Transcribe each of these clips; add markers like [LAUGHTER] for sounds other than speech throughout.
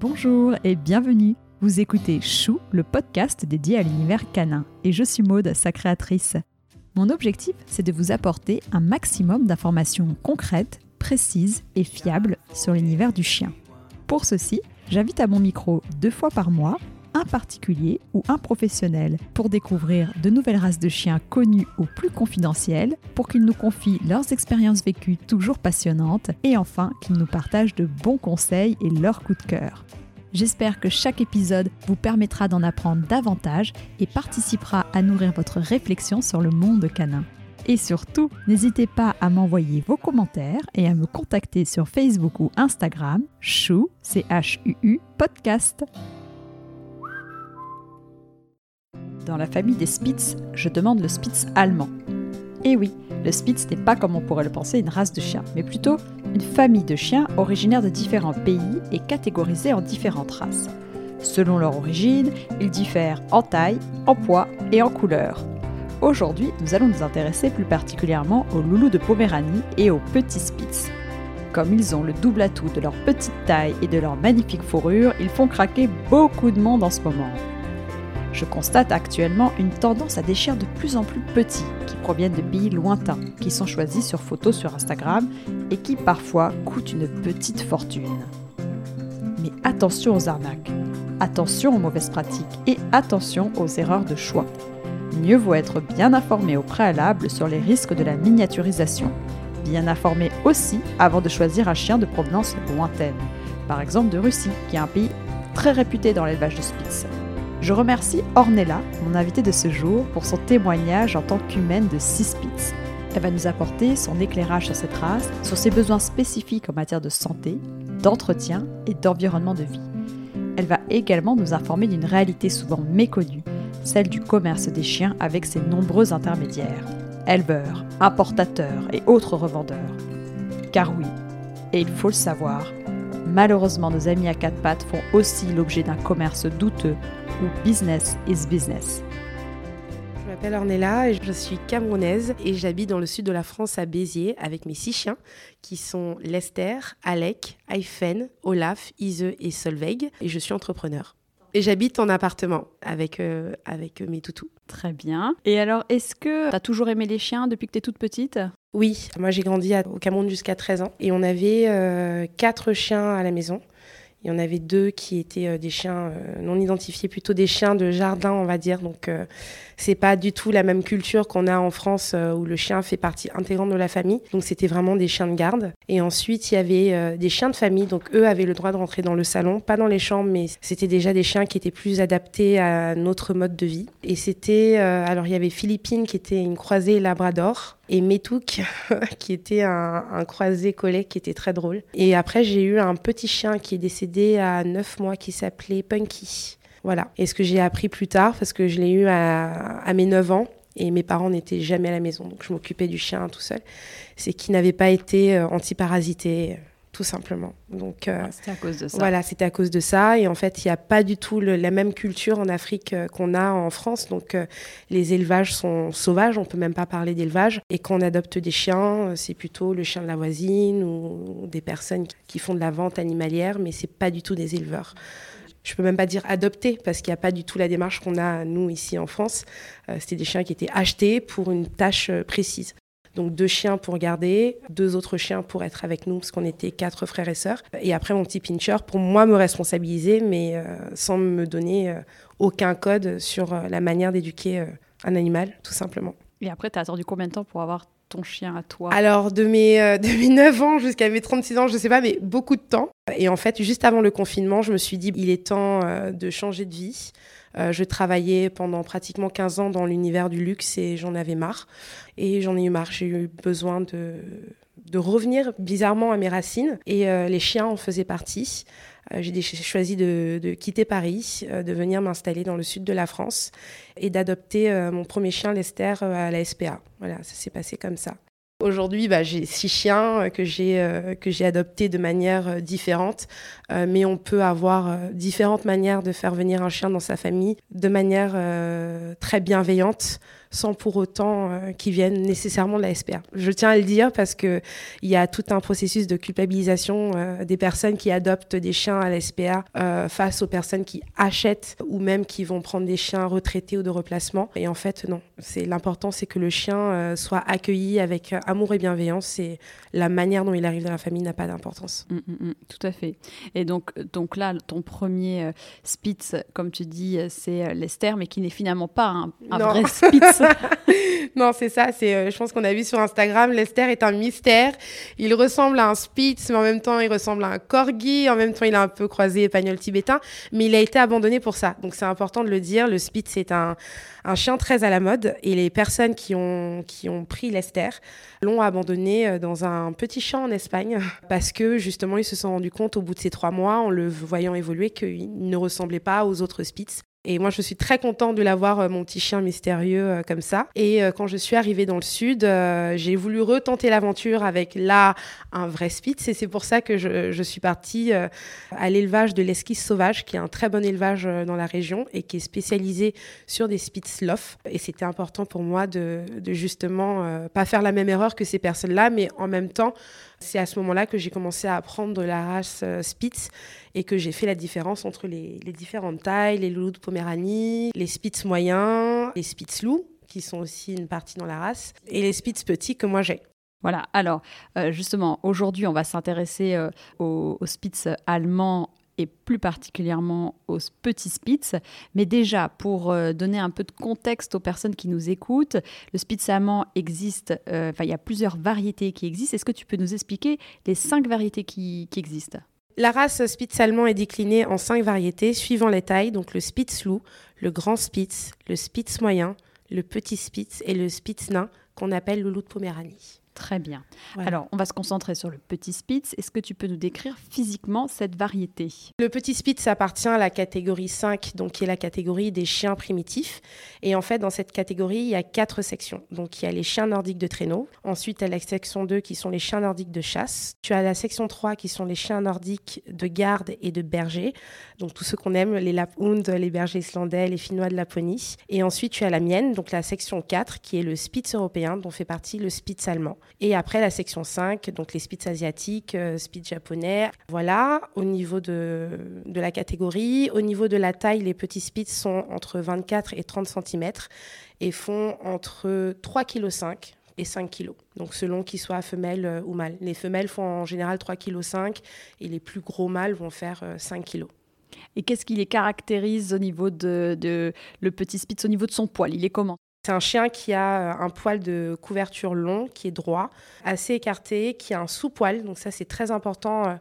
Bonjour et bienvenue. Vous écoutez Chou, le podcast dédié à l'univers canin, et je suis Maude, sa créatrice. Mon objectif, c'est de vous apporter un maximum d'informations concrètes, précises et fiables sur l'univers du chien. Pour ceci, j'invite à mon micro deux fois par mois un particulier ou un professionnel pour découvrir de nouvelles races de chiens connues ou plus confidentielles, pour qu'ils nous confient leurs expériences vécues toujours passionnantes et enfin qu'ils nous partagent de bons conseils et leurs coups de cœur. J'espère que chaque épisode vous permettra d'en apprendre davantage et participera à nourrir votre réflexion sur le monde canin. Et surtout, n'hésitez pas à m'envoyer vos commentaires et à me contacter sur Facebook ou Instagram, chou, C-H-U-U, podcast. Dans la famille des Spitz, je demande le Spitz allemand. Et oui, le Spitz n'est pas comme on pourrait le penser une race de chiens, mais plutôt une famille de chiens originaires de différents pays et catégorisés en différentes races. Selon leur origine, ils diffèrent en taille, en poids et en couleur. Aujourd'hui, nous allons nous intéresser plus particulièrement aux loulous de Poméranie et aux petits Spitz. Comme ils ont le double atout de leur petite taille et de leur magnifique fourrure, ils font craquer beaucoup de monde en ce moment. Je constate actuellement une tendance à des chiens de plus en plus petits, qui proviennent de pays lointains, qui sont choisis sur photos sur Instagram et qui parfois coûtent une petite fortune. Mais attention aux arnaques, attention aux mauvaises pratiques et attention aux erreurs de choix. Mieux vaut être bien informé au préalable sur les risques de la miniaturisation. Bien informé aussi avant de choisir un chien de provenance lointaine, par exemple de Russie, qui est un pays très réputé dans l'élevage de Spitz. Je remercie Ornella, mon invitée de ce jour, pour son témoignage en tant qu'humaine de Spitz. Elle va nous apporter son éclairage sur cette race, sur ses besoins spécifiques en matière de santé, d'entretien et d'environnement de vie. Elle va également nous informer d'une réalité souvent méconnue, celle du commerce des chiens avec ses nombreux intermédiaires, éleveurs, importateurs et autres revendeurs. Car oui, et il faut le savoir, malheureusement nos amis à quatre pattes font aussi l'objet d'un commerce douteux business is business. Je m'appelle Ornella je suis camerounaise et j'habite dans le sud de la France à Béziers avec mes six chiens qui sont Lester, Alec, Aifen, Olaf, Ise et Solveig et je suis entrepreneur. Et j'habite en appartement avec, euh, avec mes toutous. Très bien. Et alors, est-ce que tu as toujours aimé les chiens depuis que tu es toute petite? Oui, moi j'ai grandi au Cameroun jusqu'à 13 ans et on avait euh, quatre chiens à la maison. Il y en avait deux qui étaient euh, des chiens euh, non identifiés, plutôt des chiens de jardin, on va dire. Donc, euh, c'est pas du tout la même culture qu'on a en France où le chien fait partie intégrante de la famille. Donc, c'était vraiment des chiens de garde. Et ensuite, il y avait des chiens de famille. Donc, eux avaient le droit de rentrer dans le salon, pas dans les chambres, mais c'était déjà des chiens qui étaient plus adaptés à notre mode de vie. Et c'était, alors, il y avait Philippine qui était une croisée Labrador et Metouk, [LAUGHS] qui était un, croisé collet qui était très drôle. Et après, j'ai eu un petit chien qui est décédé à 9 mois qui s'appelait Punky. Voilà. Et ce que j'ai appris plus tard, parce que je l'ai eu à, à mes 9 ans, et mes parents n'étaient jamais à la maison, donc je m'occupais du chien tout seul, c'est qu'il n'avait pas été euh, antiparasité tout simplement. Donc euh, ah, c'était à cause de ça. Voilà, c'était à cause de ça. Et en fait, il n'y a pas du tout la même culture en Afrique euh, qu'on a en France. Donc euh, les élevages sont sauvages. On peut même pas parler d'élevage. Et quand on adopte des chiens, c'est plutôt le chien de la voisine ou des personnes qui font de la vente animalière, mais c'est pas du tout des éleveurs je peux même pas dire adopter parce qu'il n'y a pas du tout la démarche qu'on a nous ici en France. C'était des chiens qui étaient achetés pour une tâche précise. Donc deux chiens pour garder, deux autres chiens pour être avec nous parce qu'on était quatre frères et sœurs. Et après mon petit pincher pour moi me responsabiliser mais euh, sans me donner euh, aucun code sur euh, la manière d'éduquer un animal tout simplement. Et après tu as attendu combien de temps pour avoir ton chien à toi? Alors, de mes, de mes 9 ans jusqu'à mes 36 ans, je ne sais pas, mais beaucoup de temps. Et en fait, juste avant le confinement, je me suis dit, il est temps de changer de vie. Euh, je travaillais pendant pratiquement 15 ans dans l'univers du luxe et j'en avais marre. Et j'en ai eu marre. J'ai eu besoin de, de revenir bizarrement à mes racines. Et euh, les chiens en faisaient partie. Euh, j'ai choisi de, de, quitter Paris, de venir m'installer dans le sud de la France et d'adopter mon premier chien, Lester, à la SPA. Voilà, ça s'est passé comme ça. Aujourd'hui, bah, j'ai six chiens euh, que j'ai euh, que j'ai adoptés de manière euh, différente, mais on peut avoir différentes manières de faire venir un chien dans sa famille de manière très bienveillante, sans pour autant euh, qu'ils viennent nécessairement de la SPA. Je tiens à le dire parce qu'il y a tout un processus de culpabilisation euh, des personnes qui adoptent des chiens à la SPA face aux personnes qui achètent ou même qui vont prendre des chiens retraités ou de replacement. Et en fait, non. C'est l'important, c'est que le chien soit accueilli avec amour et bienveillance. Et la manière dont il arrive dans la famille n'a pas d'importance. Mmh, mmh, mmh. tout à fait. Et donc, donc là, ton premier Spitz, comme tu dis, c'est Lester, mais qui n'est finalement pas un, un vrai Spitz. [LAUGHS] non, c'est ça. C'est, euh, je pense qu'on a vu sur Instagram, Lester est un mystère. Il ressemble à un Spitz, mais en même temps, il ressemble à un Corgi. En même temps, il a un peu croisé espagnol tibétain, mais il a été abandonné pour ça. Donc, c'est important de le dire. Le Spitz est un, un chien très à la mode et les personnes qui ont, qui ont pris Lester l'ont abandonné euh, dans un petit champ en Espagne parce que justement ils se sont rendus compte au bout de ces trois mois en le voyant évoluer qu'il ne ressemblait pas aux autres Spitz et moi, je suis très contente de l'avoir, euh, mon petit chien mystérieux euh, comme ça. Et euh, quand je suis arrivée dans le sud, j'ai voulu retenter l'aventure avec là un vrai Spitz. Et c'est pour ça que je, suis partie à l'élevage de l'esquisse sauvage, qui est un très bon élevage dans la région et qui est spécialisé sur des Spitz Lof. Et c'était important pour moi de, de justement pas faire la même erreur que ces personnes-là, mais en même temps c'est à ce moment-là que j'ai commencé à apprendre la race Spitz et que j'ai fait la différence entre les, différentes tailles, les loulous de Poméranie, les Spitz moyens, les Spitz loups, qui sont aussi une partie dans la race, et les Spitz petits que moi j'ai. Voilà, alors euh, justement, aujourd'hui, on va s'intéresser euh, aux, Spitz allemands et plus particulièrement aux petits Spitz. Mais déjà, pour euh, donner un peu de contexte aux personnes qui nous écoutent, le Spitz allemand existe, enfin il y a plusieurs variétés qui existent. Est-ce que tu peux nous expliquer les cinq variétés qui, existent? La race Spitz allemand est déclinée en cinq variétés suivant les tailles, donc le Spitz loup, le grand Spitz, le Spitz moyen, le petit Spitz et le Spitz nain qu'on appelle le loup de Poméranie. Très bien. Alors, on va se concentrer sur le petit Spitz. Est-ce que tu peux nous décrire physiquement cette variété? Le petit Spitz appartient à la catégorie 5, donc qui est la catégorie des chiens primitifs. Et en fait, dans cette catégorie, il y a quatre sections. Donc, il y a les chiens nordiques de traîneau. Ensuite, il y a la section 2 qui sont les chiens nordiques de chasse. Tu as la section 3 qui sont les chiens nordiques de garde et de berger. Donc, tous ceux qu'on aime, les Laphound, les bergers islandais, les Finnois de Laponie. Et ensuite, tu as la mienne, donc la section 4, qui est le Spitz européen, dont fait partie le Spitz allemand. Et après, la section 5, donc les spits asiatiques, euh, spits japonais. Voilà, au niveau de, de, la catégorie. Au niveau de la taille, les petits spits sont entre 24 et 30 cm et font entre 3,5 kg et 5 kg. Donc selon qu'ils soient femelles euh, ou mâles. Les femelles font en général 3,5 kg et les plus gros mâles vont faire 5 euh, kg. Et qu'est-ce qui les caractérise au niveau de, de, le petit spitz, au niveau de son poil? Il est comment? C'est un chien qui a euh, un poil de couverture long, qui est droit, assez écarté, qui a un sous-poil. Donc ça, c'est très important euh,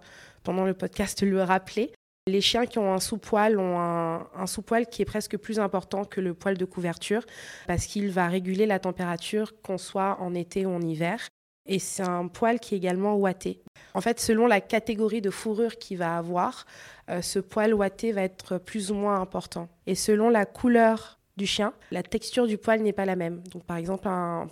pendant le podcast de le rappeler. Les chiens qui ont un sous-poil ont un, sous-poil qui est presque plus important que le poil de couverture parce qu'il va réguler la température qu'on soit en été ou en hiver. Et c'est un poil qui est également ouaté. En fait, selon la catégorie de fourrure qu'il va avoir, euh, ce poil ouaté va être plus ou moins important. Et selon la couleur du chien, la texture du poil n'est pas la même. Donc par exemple, un,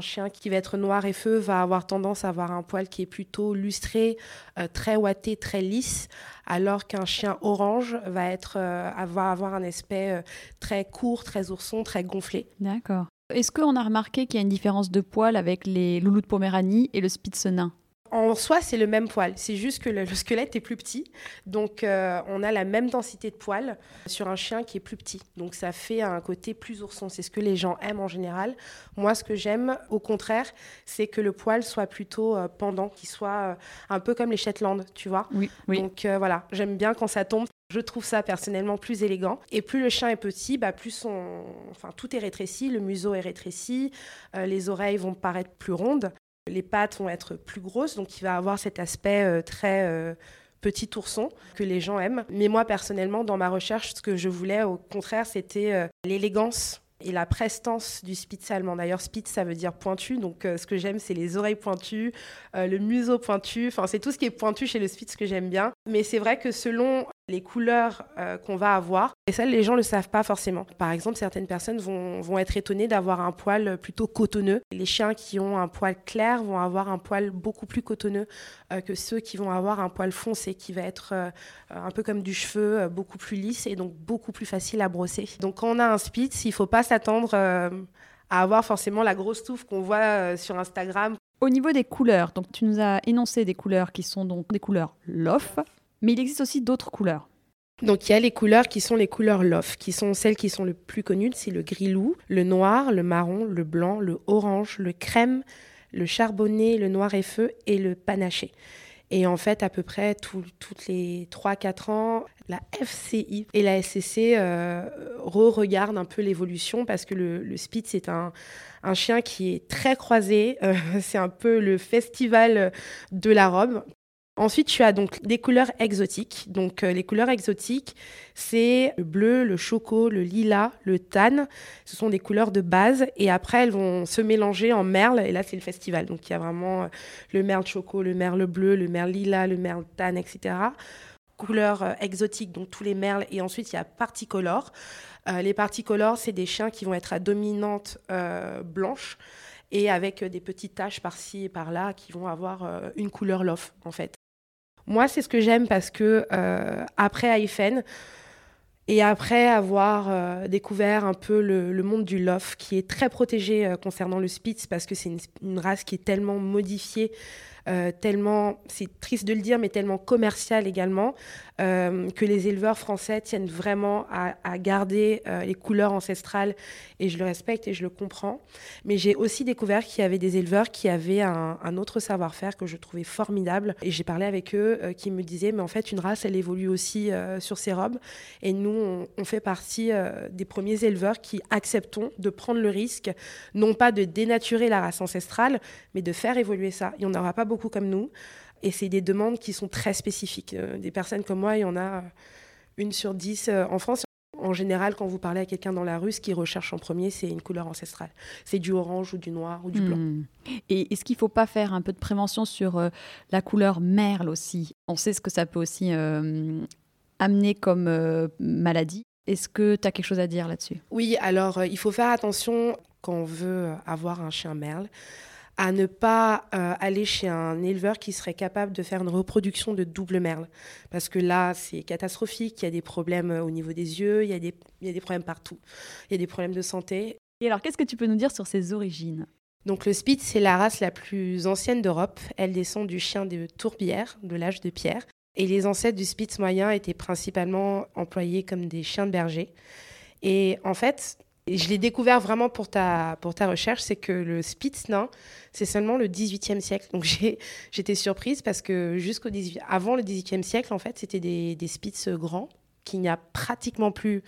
chien qui va être noir et feu va avoir tendance à avoir un poil qui est plutôt lustré, euh, très ouaté, très lisse, alors qu'un chien orange va euh, avoir, un aspect euh, très court, très ourson, très gonflé. D'accord. Est-ce qu'on a remarqué qu'il y a une différence de poil avec les loulous de Poméranie et le Spitz nain en soi, c'est le même poil. C'est juste que le, squelette est plus petit. Donc, euh, on a la même densité de poils sur un chien qui est plus petit. Donc, ça fait un côté plus ourson. C'est ce que les gens aiment en général. Moi, ce que j'aime, au contraire, c'est que le poil soit plutôt euh, pendant, qu'il soit euh, un peu comme les Shetland, tu vois. Oui, oui. Donc, voilà, j'aime bien quand ça tombe. Je trouve ça personnellement plus élégant. Et plus le chien est petit, bah, plus enfin, tout est rétréci, le museau est rétréci, les oreilles vont paraître plus rondes. Les pattes vont être plus grosses, donc il va avoir cet aspect euh, très euh, petit ourson que les gens aiment. Mais moi, personnellement, dans ma recherche, ce que je voulais, au contraire, c'était euh, l'élégance et la prestance du Spitz allemand. D'ailleurs, Spitz, ça veut dire pointu. Donc, ce que j'aime, c'est les oreilles pointues, le museau pointu. Enfin, c'est tout ce qui est pointu chez le Spitz que j'aime bien. Mais c'est vrai que selon les couleurs euh, qu'on va avoir. Et ça, les gens ne le savent pas forcément. Par exemple, certaines personnes vont, vont être étonnées d'avoir un poil plutôt cotonneux. Les chiens qui ont un poil clair vont avoir un poil beaucoup plus cotonneux euh, que ceux qui vont avoir un poil foncé, qui va être euh, un peu comme du cheveu, beaucoup plus lisse et donc beaucoup plus facile à brosser. Donc quand on a un Spitz, il ne faut pas s'attendre à avoir forcément la grosse touffe qu'on voit euh, sur Instagram. Au niveau des couleurs, donc tu nous as énoncé des couleurs qui sont donc des couleurs LOF, mais il existe aussi d'autres couleurs. Donc il y a les couleurs qui sont les couleurs LOF, qui sont celles qui sont les plus connues, c'est le gris loup, le noir, le marron, le blanc, le orange, le crème, le charbonné, le noir et feu et le panaché. Et en fait, à peu près toutes les 3-4 ans, la FCI et la SCC euh, re-regardent un peu l'évolution parce que le, Spitz est un, chien qui est très croisé. Euh, [LAUGHS] c'est un peu le festival de la robe. Ensuite, tu as donc des couleurs exotiques. Donc, euh, les couleurs exotiques, c'est le bleu, le choco, le lilas, le tan. Ce sont des couleurs de base. Et après, elles vont se mélanger en merle. Et là, c'est le festival. Donc, il y a vraiment euh, le merle choco, le merle bleu, le merle lilas, le merle tan, etc. Couleurs euh, exotiques, donc tous les merles. Et ensuite, il y a particolores. les particolores, c'est des chiens qui vont être à dominante blanche et avec des petites taches par-ci et par-là qui vont avoir une couleur lof en fait. Moi, c'est ce que j'aime parce que euh, après Aifen et après avoir euh, découvert un peu le, monde du lof, qui est très protégé euh, concernant le Spitz parce que c'est une, race qui est tellement modifiée tellement, c'est triste de le dire, mais tellement commercial également, euh, que les éleveurs français tiennent vraiment à, garder euh, les couleurs ancestrales. Et je le respecte et je le comprends. Mais j'ai aussi découvert qu'il y avait des éleveurs qui avaient un, autre savoir-faire que je trouvais formidable. Et j'ai parlé avec eux qui me disaient, mais en fait, une race, elle évolue aussi sur ses robes. Et nous, on, on fait partie des premiers éleveurs qui acceptons de prendre le risque, non pas de dénaturer la race ancestrale, mais de faire évoluer ça. Il n'y en aura pas beaucoup comme nous. Et c'est des demandes qui sont très spécifiques. Euh, des personnes comme moi, il y en a une sur dix euh, en France. En général, quand vous parlez à quelqu'un dans la rue, ce qu'il recherche en premier, c'est une couleur ancestrale. C'est du orange ou du noir ou du blanc. Hmm. Et est-ce qu'il ne faut pas faire un peu de prévention sur euh, la couleur merle aussi? On sait ce que ça peut aussi amener comme maladie. Est-ce que tu as quelque chose à dire là-dessus? Oui, alors il faut faire attention quand on veut avoir un chien merle à ne pas euh, aller chez un éleveur qui serait capable de faire une reproduction de double merle. Parce que là, c'est catastrophique. Il y a des problèmes euh, au niveau des yeux, il y, a des, il y a des problèmes partout. Il y a des problèmes de santé. Et alors, qu'est-ce que tu peux nous dire sur ses origines? Donc le Spitz, c'est la race la plus ancienne d'Europe. Elle descend du chien de Tourbière, de l'âge de pierre. Et les ancêtres du Spitz moyen étaient principalement employés comme des chiens de berger. Et en fait, je l'ai découvert vraiment pour ta, pour ta recherche, c'est que le Spitz nain, c'est seulement le 18e siècle. Donc j'étais surprise parce que jusqu'au avant le 18e siècle, en fait, c'était des, des Spitz grands qu'il n'y a pratiquement plus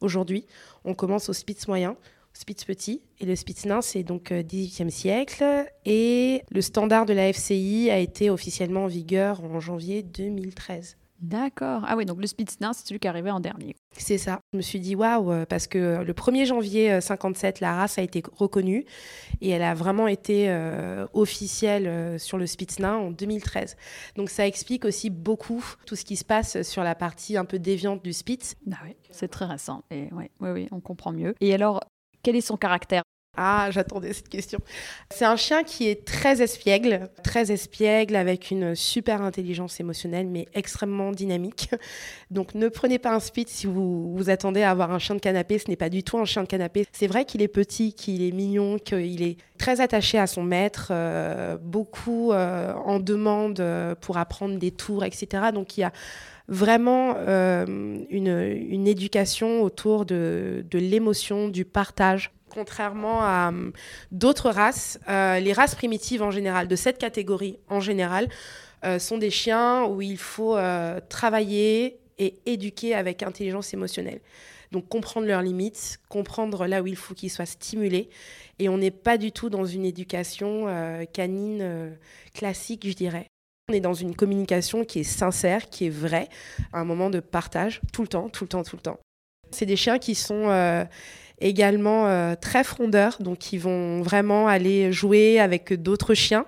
aujourd'hui. On commence au Spitz moyen, au Spitz petit, et le Spitz nain, c'est donc 18e euh, siècle. Et le standard de la FCI a été officiellement en vigueur en janvier 2013. D'accord. Ah oui, donc le Spitznaz, c'est celui qui est arrivé en dernier. C'est ça. Je me suis dit waouh, euh, parce que le 1er janvier 57, euh, la race a été reconnue et elle a vraiment été euh, officielle sur le Spitznaz en 2013. Donc ça explique aussi beaucoup tout ce qui se passe sur la partie un peu déviante du Spitz. Ah oui, c'est très récent. Et oui, oui, oui, on comprend mieux. Et alors, quel est son caractère? Ah, j'attendais cette question. C'est un chien qui est très espiègle, très espiègle, avec une super intelligence émotionnelle, mais extrêmement dynamique. Donc ne prenez pas un spitz si vous vous attendez à avoir un chien de canapé. Ce n'est pas du tout un chien de canapé. C'est vrai qu'il est petit, qu'il est mignon, qu'il est très attaché à son maître, euh, beaucoup euh, en demande euh, pour apprendre des tours, etc. Donc il y a vraiment une, une, éducation autour de, de l'émotion, du partage contrairement à hum, d'autres races, euh, les races primitives en général, de cette catégorie en général, euh, sont des chiens où il faut euh, travailler et éduquer avec intelligence émotionnelle. Donc comprendre leurs limites, comprendre là où il faut qu'ils soient stimulés. Et on n'est pas du tout dans une éducation canine classique, je dirais. On est dans une communication qui est sincère, qui est vraie, un moment de partage, tout le temps, tout le temps, tout le temps. C'est des chiens qui sont également euh, très frondeurs, donc ils vont vraiment aller jouer avec d'autres chiens.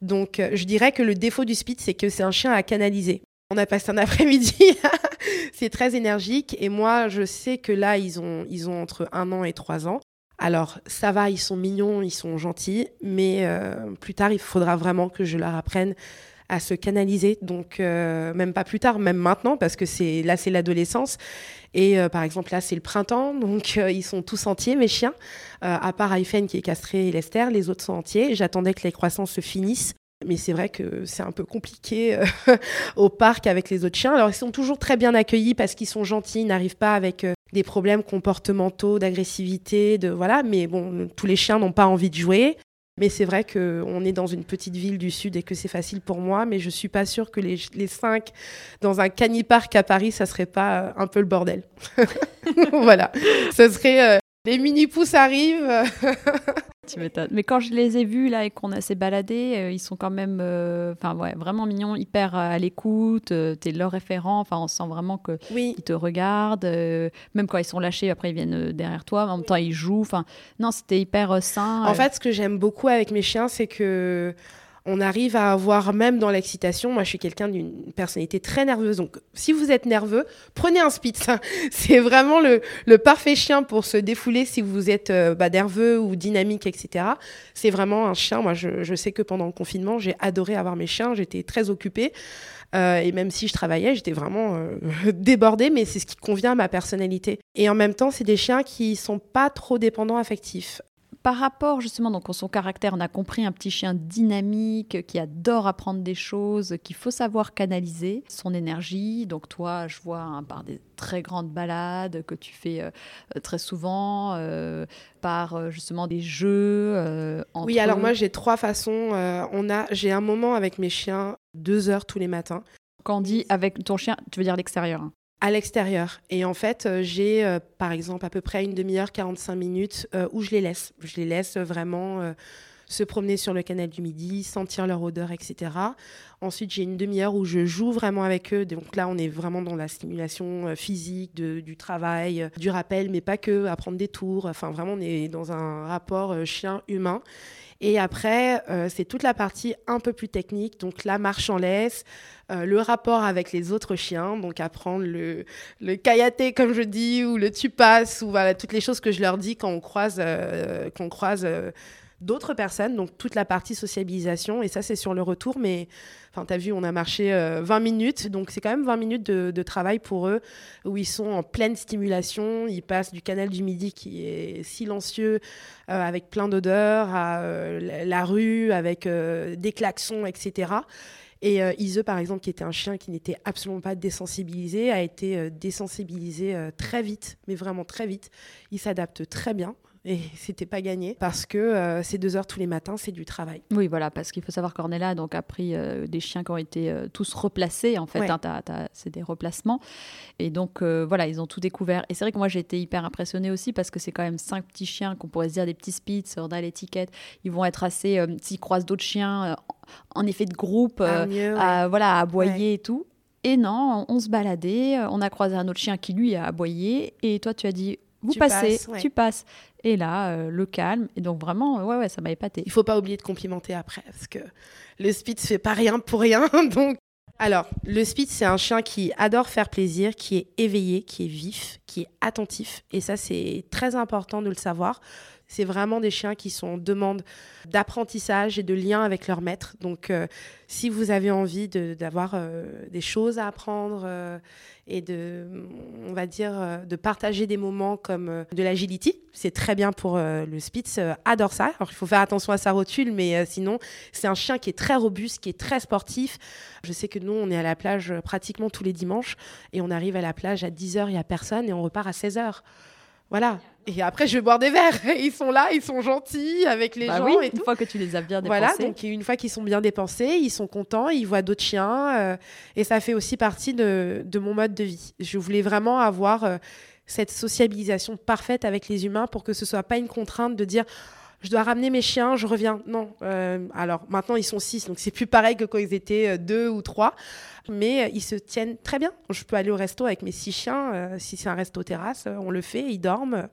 Donc euh, je dirais que le défaut du Spitz, c'est que c'est un chien à canaliser. On a passé un [LAUGHS] après-midi, c'est très énergique et moi je sais que là ils ont, ils ont entre un an et trois ans. Alors ça va, ils sont mignons, ils sont gentils, mais euh, plus tard il faudra vraiment que je leur apprenne à se canaliser. Donc, même pas plus tard, même maintenant, parce que c'est là, c'est l'adolescence. Et par exemple, là, c'est le printemps, [LAUGHS] donc ils sont tous entiers, mes chiens, à part Ayfen qui est castré et Lester, les autres sont entiers. J'attendais que les croissances se finissent mais c'est vrai que c'est un peu compliqué euh, [LAUGHS] au parc avec les autres chiens. Alors, ils sont toujours très bien accueillis parce qu'ils sont gentils, ils n'arrivent pas avec euh, des problèmes comportementaux, d'agressivité, de voilà. Mais bon, tous les chiens n'ont pas envie de jouer. Mais c'est vrai qu'on est dans une petite ville du Sud et que c'est facile pour moi, mais je suis pas sûre que les, cinq dans un canipark à Paris, ça serait pas euh, un peu le bordel. [LAUGHS] voilà, ce serait les mini-pousses arrivent. [LAUGHS] tu m'étonnes. Mais quand je les ai vus là et qu'on a s'est baladé, euh, ils sont quand même euh, ouais, vraiment mignons, hyper à l'écoute. Euh, tu es leur référent. Enfin, on sent vraiment qu'ils oui. te regardent. même quand ils sont lâchés, après ils viennent derrière toi. En même temps, ils jouent. Enfin, non, c'était hyper sain. En fait, ce que j'aime beaucoup avec mes chiens, c'est que on arrive à avoir, même dans l'excitation, moi je suis quelqu'un d'une personnalité très nerveuse, donc si vous êtes nerveux, prenez un Spitz. [LAUGHS] C'est vraiment le, parfait chien pour se défouler si vous êtes euh, bah, nerveux ou dynamique, etc. C'est vraiment un chien. Moi je, sais que pendant le confinement, j'ai adoré avoir mes chiens, j'étais très occupée. Euh, et même si je travaillais, j'étais vraiment euh, [LAUGHS] débordée, mais c'est ce qui convient à ma personnalité. Et en même temps, c'est des chiens qui sont pas trop dépendants affectifs par rapport justement donc à son caractère, on a compris un petit chien dynamique qui adore apprendre des choses, qu'il faut savoir canaliser son énergie. Donc toi, je vois hein, par des très grandes balades que tu fais euh, très souvent, euh, par euh, justement des jeux. oui, alors moi j'ai trois façons. on a, j'ai un moment avec mes chiens deux heures tous les matins. Quand on dit avec ton chien, tu veux dire l'extérieur hein? À l'extérieur. Et en fait, euh, j'ai euh, par exemple à peu près une demi-heure, 45 minutes euh, où je les laisse. Je les laisse vraiment se promener sur le canal du Midi, sentir leur odeur, etc. Ensuite, j'ai une demi-heure où je joue vraiment avec eux. Donc là, on est vraiment dans la stimulation physique, du travail, du rappel, mais pas que, apprendre des tours. Enfin, vraiment, on est dans un rapport chien-humain. Et après, euh, c'est toute la partie un peu plus technique, donc la marche en laisse, euh, le rapport avec les autres chiens, donc apprendre le, le kayaté, comme je dis, ou le tu ou voilà, toutes les choses que je leur dis quand on croise, euh, qu'on croise d'autres personnes, donc toute la partie sociabilisation, et ça c'est sur le retour, mais enfin tu as vu, on a marché 20 euh, minutes, donc c'est quand même 20 minutes de, travail pour eux, où ils sont en pleine stimulation, ils passent du canal du Midi qui est silencieux, euh, avec plein d'odeurs, à euh, la rue, avec des klaxons, etc. Et Ise, par exemple, qui était un chien qui n'était absolument pas désensibilisé, a été désensibilisé très vite, mais vraiment très vite. Il s'adapte très bien et c'était pas gagné parce que euh, ces deux heures tous les matins, c'est du travail. Oui, voilà, parce qu'il faut savoir qu'Ornella donc, a pris euh, des chiens qui ont été euh, tous replacés, en fait, hein, c'est des replacements. Et donc, voilà, ils ont tout découvert. Et c'est vrai que moi, j'ai été hyper impressionnée aussi parce que c'est quand même cinq petits chiens qu'on pourrait se dire des petits spitz, on a l'étiquette. Ils vont être assez, s'ils croisent d'autres chiens, en effet de groupe, à, voilà, à aboyer et tout. Et non, on se baladait, on a croisé un autre chien qui lui a aboyé, et toi tu as dit vous passez, tu passes. Et là, euh, le calme. Et donc vraiment, ouais, ouais, ça m'a épaté. Il faut pas oublier de complimenter après, parce que le Spitz fait pas rien pour rien. [LAUGHS] donc, alors, le Spitz, c'est un chien qui adore faire plaisir, qui est éveillé, qui est vif, qui est attentif. Et ça, c'est très important de le savoir. C'est vraiment des chiens qui sont en demande d'apprentissage et de lien avec leur maître. Donc, euh, si vous avez envie d'avoir euh, des choses à apprendre euh, et de, on va dire, de partager des moments comme de l'agility, c'est très bien pour le Spitz. adore ça. Alors, il faut faire attention à sa rotule, mais sinon, c'est un chien qui est très robuste, qui est très sportif. Je sais que nous, on est à la plage pratiquement tous les dimanches et on arrive à la plage à 10h, il n'y a personne et on repart à 16h. Voilà. Et après, je vais boire des verres. [LAUGHS] Ils sont là, ils sont gentils avec les bah gens. Oui, une fois que tu les as bien dépensés. Voilà, donc une fois qu'ils sont bien dépensés, ils sont contents, ils voient d'autres chiens. Euh, et ça fait aussi partie de, mon mode de vie. Je voulais vraiment avoir euh, cette sociabilisation parfaite avec les humains pour que ce soit pas une contrainte de dire je dois ramener mes chiens, je reviens. Non. Euh, alors maintenant, ils sont six, donc c'est plus pareil que quand ils étaient deux ou trois mais euh, ils se tiennent très bien. Je peux aller au resto avec mes six chiens, euh, si c'est un resto terrasse, euh, on le fait, ils dorment.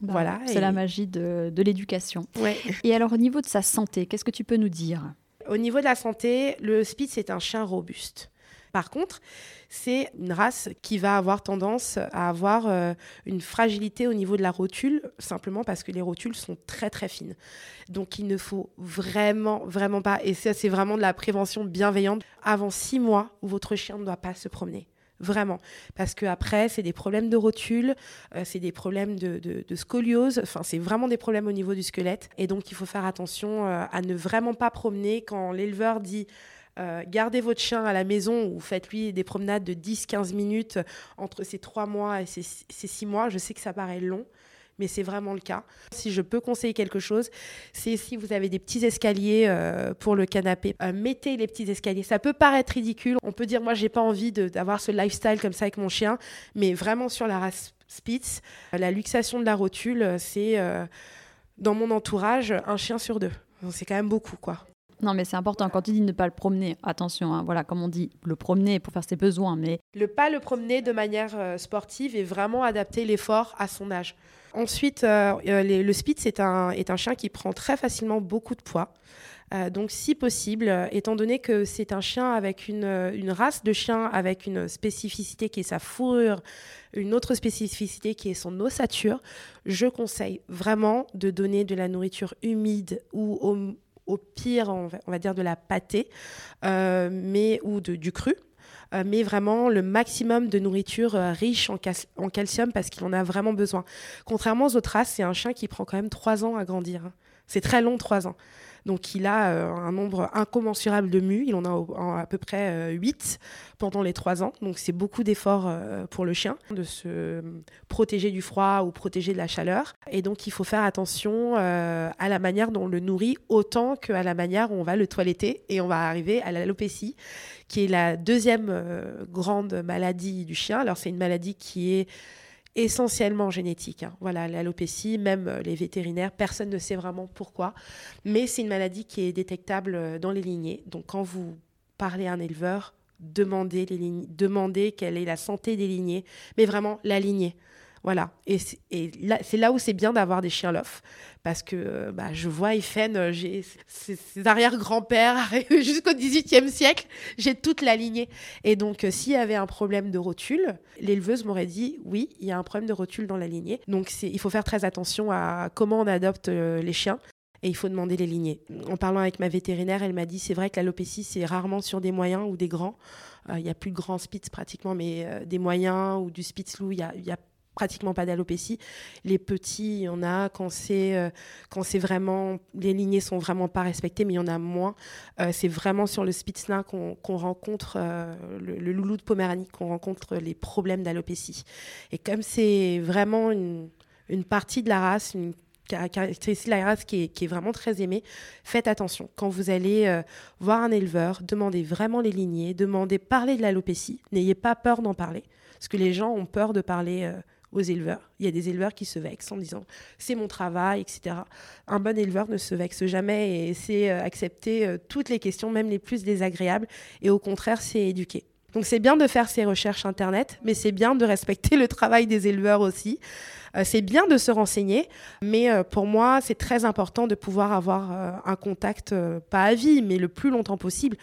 Bah, voilà. C'est la magie de, de l'éducation. Ouais. Et alors, au niveau de sa santé, qu'est-ce que tu peux nous dire? Au niveau de la santé, le Spitz est un chien robuste. Par contre, c'est une race qui va avoir tendance à avoir euh, une fragilité au niveau de la rotule, simplement parce que les rotules sont très très fines. Donc il ne faut vraiment, vraiment pas, et ça c'est vraiment de la prévention bienveillante, avant six mois votre chien ne doit pas se promener vraiment. Parce que après, c'est des problèmes de rotule, euh, c'est des problèmes de, scoliose, enfin, c'est vraiment des problèmes au niveau du squelette. Et donc, il faut faire attention euh, à ne vraiment pas promener quand l'éleveur dit euh, gardez votre chien à la maison ou faites-lui des promenades de 10-15 minutes entre ces 3 mois et ces, 6 mois. Je sais que ça paraît long, mais c'est vraiment le cas. Si je peux conseiller quelque chose, c'est si vous avez des petits escaliers euh, pour le canapé, euh, mettez les petits escaliers. Ça peut paraître ridicule. On peut dire, moi, j'ai pas envie d'avoir ce lifestyle comme ça avec mon chien, mais vraiment sur la race Spitz, la luxation de la rotule, c'est dans mon entourage un chien sur deux. C'est quand même beaucoup, quoi. Non, mais c'est important. Quand tu dis ne pas le promener, attention, hein, voilà, comme on dit, le promener pour faire ses besoins, mais... Le pas le promener de manière euh, sportive et vraiment adapter l'effort à son âge. Ensuite, euh, euh, le Spitz est un, est un chien qui prend très facilement beaucoup de poids. donc, si possible, étant donné que c'est un chien avec une, une, race de chien avec une spécificité qui est sa fourrure, une autre spécificité qui est son ossature, je conseille vraiment de donner de la nourriture humide ou au, au pire, on va, dire de la pâtée, euh, mais, ou du cru. Euh, mais vraiment le maximum de nourriture euh, riche en, calcium parce qu'il en a vraiment besoin. Contrairement aux autres races, c'est un chien qui prend quand même trois ans à grandir. Hein. C'est très long, trois ans. Donc il a euh, un nombre incommensurable de mus, il en a à peu près 8 euh, pendant les 3 ans. Donc c'est beaucoup d'efforts euh, pour le chien de se protéger du froid ou protéger de la chaleur. Et donc il faut faire attention à la manière dont on le nourrit autant qu'à la manière dont on va le toiletter. Et on va arriver à l'alopécie, qui est la deuxième grande maladie du chien. Alors c'est une maladie qui est essentiellement génétique. Hein. Voilà, l'alopécie, même euh, les vétérinaires, personne ne sait vraiment pourquoi, mais c'est une maladie qui est détectable euh, dans les lignées. Donc quand vous parlez à un éleveur, demandez, les lignes, demandez quelle est la santé des lignées, mais vraiment la lignée. Voilà. Et c'est là, où c'est bien d'avoir des chiens lof. Parce que euh, bah, je vois Eiffen, euh, j'ai ses, arrière-grands-pères [LAUGHS] jusqu'au XVIIIe siècle, j'ai toute la lignée. Et donc, euh, s'il y avait un problème de rotule, l'éleveuse m'aurait dit oui, il y a un problème de rotule dans la lignée. Donc, il faut faire très attention à comment on adopte les chiens. Et il faut demander les lignées. En parlant avec ma vétérinaire, elle m'a dit c'est vrai que l'alopécie, c'est rarement sur des moyens ou des grands. Il n'y a plus de grands spitz pratiquement, mais des moyens ou du spitzlou, il y a, y a pratiquement pas d'alopécie. Les petits, il y en a quand c'est euh, quand c'est vraiment les lignées sont vraiment pas respectées, mais il y en a moins. Euh, c'est vraiment sur le Spitzna qu'on rencontre euh, le, loulou de Poméranie qu'on rencontre les problèmes d'alopécie. Et comme c'est vraiment une, partie de la race, une caractéristique de la race qui est, qui est, vraiment très aimée, faites attention. Quand vous allez voir un éleveur, demandez vraiment les lignées, demandez, parler de l'alopécie. N'ayez pas peur d'en parler. Parce que les gens ont peur de parler aux éleveurs. Il y a des éleveurs qui se vexent en disant c'est mon travail, etc. Un bon éleveur ne se vexe jamais et c'est euh, accepter euh, toutes les questions, même les plus désagréables, et au contraire, c'est éduquer. Donc c'est bien de faire ses recherches Internet, mais c'est bien de respecter [LAUGHS] le travail des éleveurs aussi. Euh, c'est bien de se renseigner, mais pour moi, c'est très important de pouvoir avoir un contact, pas à vie, mais le plus longtemps possible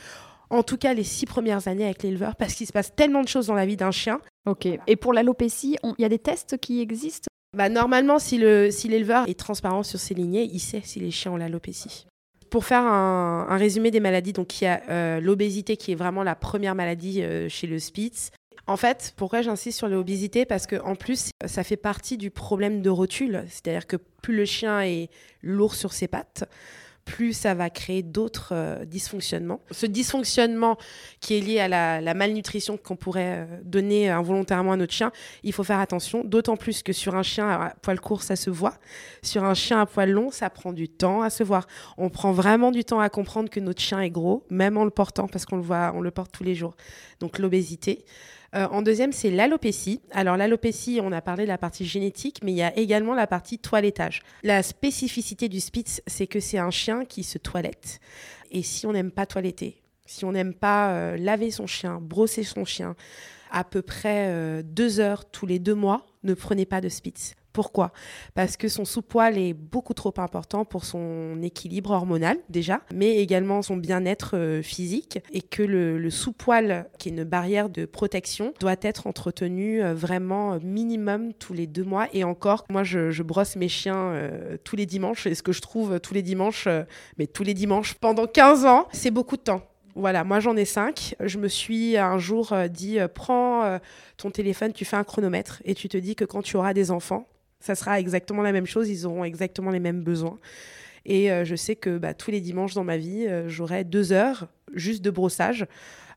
en tout cas les six premières années avec l'éleveur, parce qu'il se passe tellement de choses dans la vie d'un chien. Ok. Et pour l'alopécie, il y a des tests qui existent? Bah, Normalement, si l'éleveur si est transparent sur ses lignées, il sait si les chiens ont l'alopécie. Pour faire un, résumé des maladies, donc il y a euh, l'obésité qui est vraiment la première maladie euh, chez le Spitz. En fait, pourquoi j'insiste sur l'obésité? Parce que en plus, ça fait partie du problème de rotule, c'est-à-dire que plus le chien est lourd sur ses pattes, plus ça va créer d'autres euh, dysfonctionnements. Ce dysfonctionnement qui est lié à la, malnutrition qu'on pourrait euh, donner involontairement à notre chien, il faut faire attention, d'autant plus que sur un chien à poil court, ça se voit. Sur un chien à poil long, ça prend du temps à se voir. On prend vraiment du temps à comprendre que notre chien est gros, même en le portant, parce qu'on le voit, on le porte tous les jours. Donc l'obésité. Euh, en deuxième, c'est l'alopécie. Alors l'alopécie, on a parlé de la partie génétique, mais il y a également la partie toilettage. La spécificité du Spitz, c'est que c'est un chien qui se toilette. Et si on n'aime pas toiletter, si on n'aime pas euh, laver son chien, brosser son chien, à peu près euh, deux heures tous les deux mois, ne prenez pas de Spitz. Pourquoi Parce que son sous-poil est beaucoup trop important pour son équilibre hormonal déjà, mais également son bien-être euh, physique et que le, sous-poil, qui est une barrière de protection, doit être entretenu euh, vraiment minimum tous les deux mois. Et encore, moi je, brosse mes chiens euh, tous les dimanches et ce que je trouve tous les dimanches, mais tous les dimanches pendant 15 ans, c'est beaucoup de temps. Voilà, moi j'en ai cinq. Je me suis un jour dit, prends ton téléphone, tu fais un chronomètre et tu te dis que quand tu auras des enfants, ça sera exactement la même chose, ils auront exactement les mêmes besoins. Et euh, je sais que bah, tous les dimanches dans ma vie, euh, j'aurai deux heures juste de brossage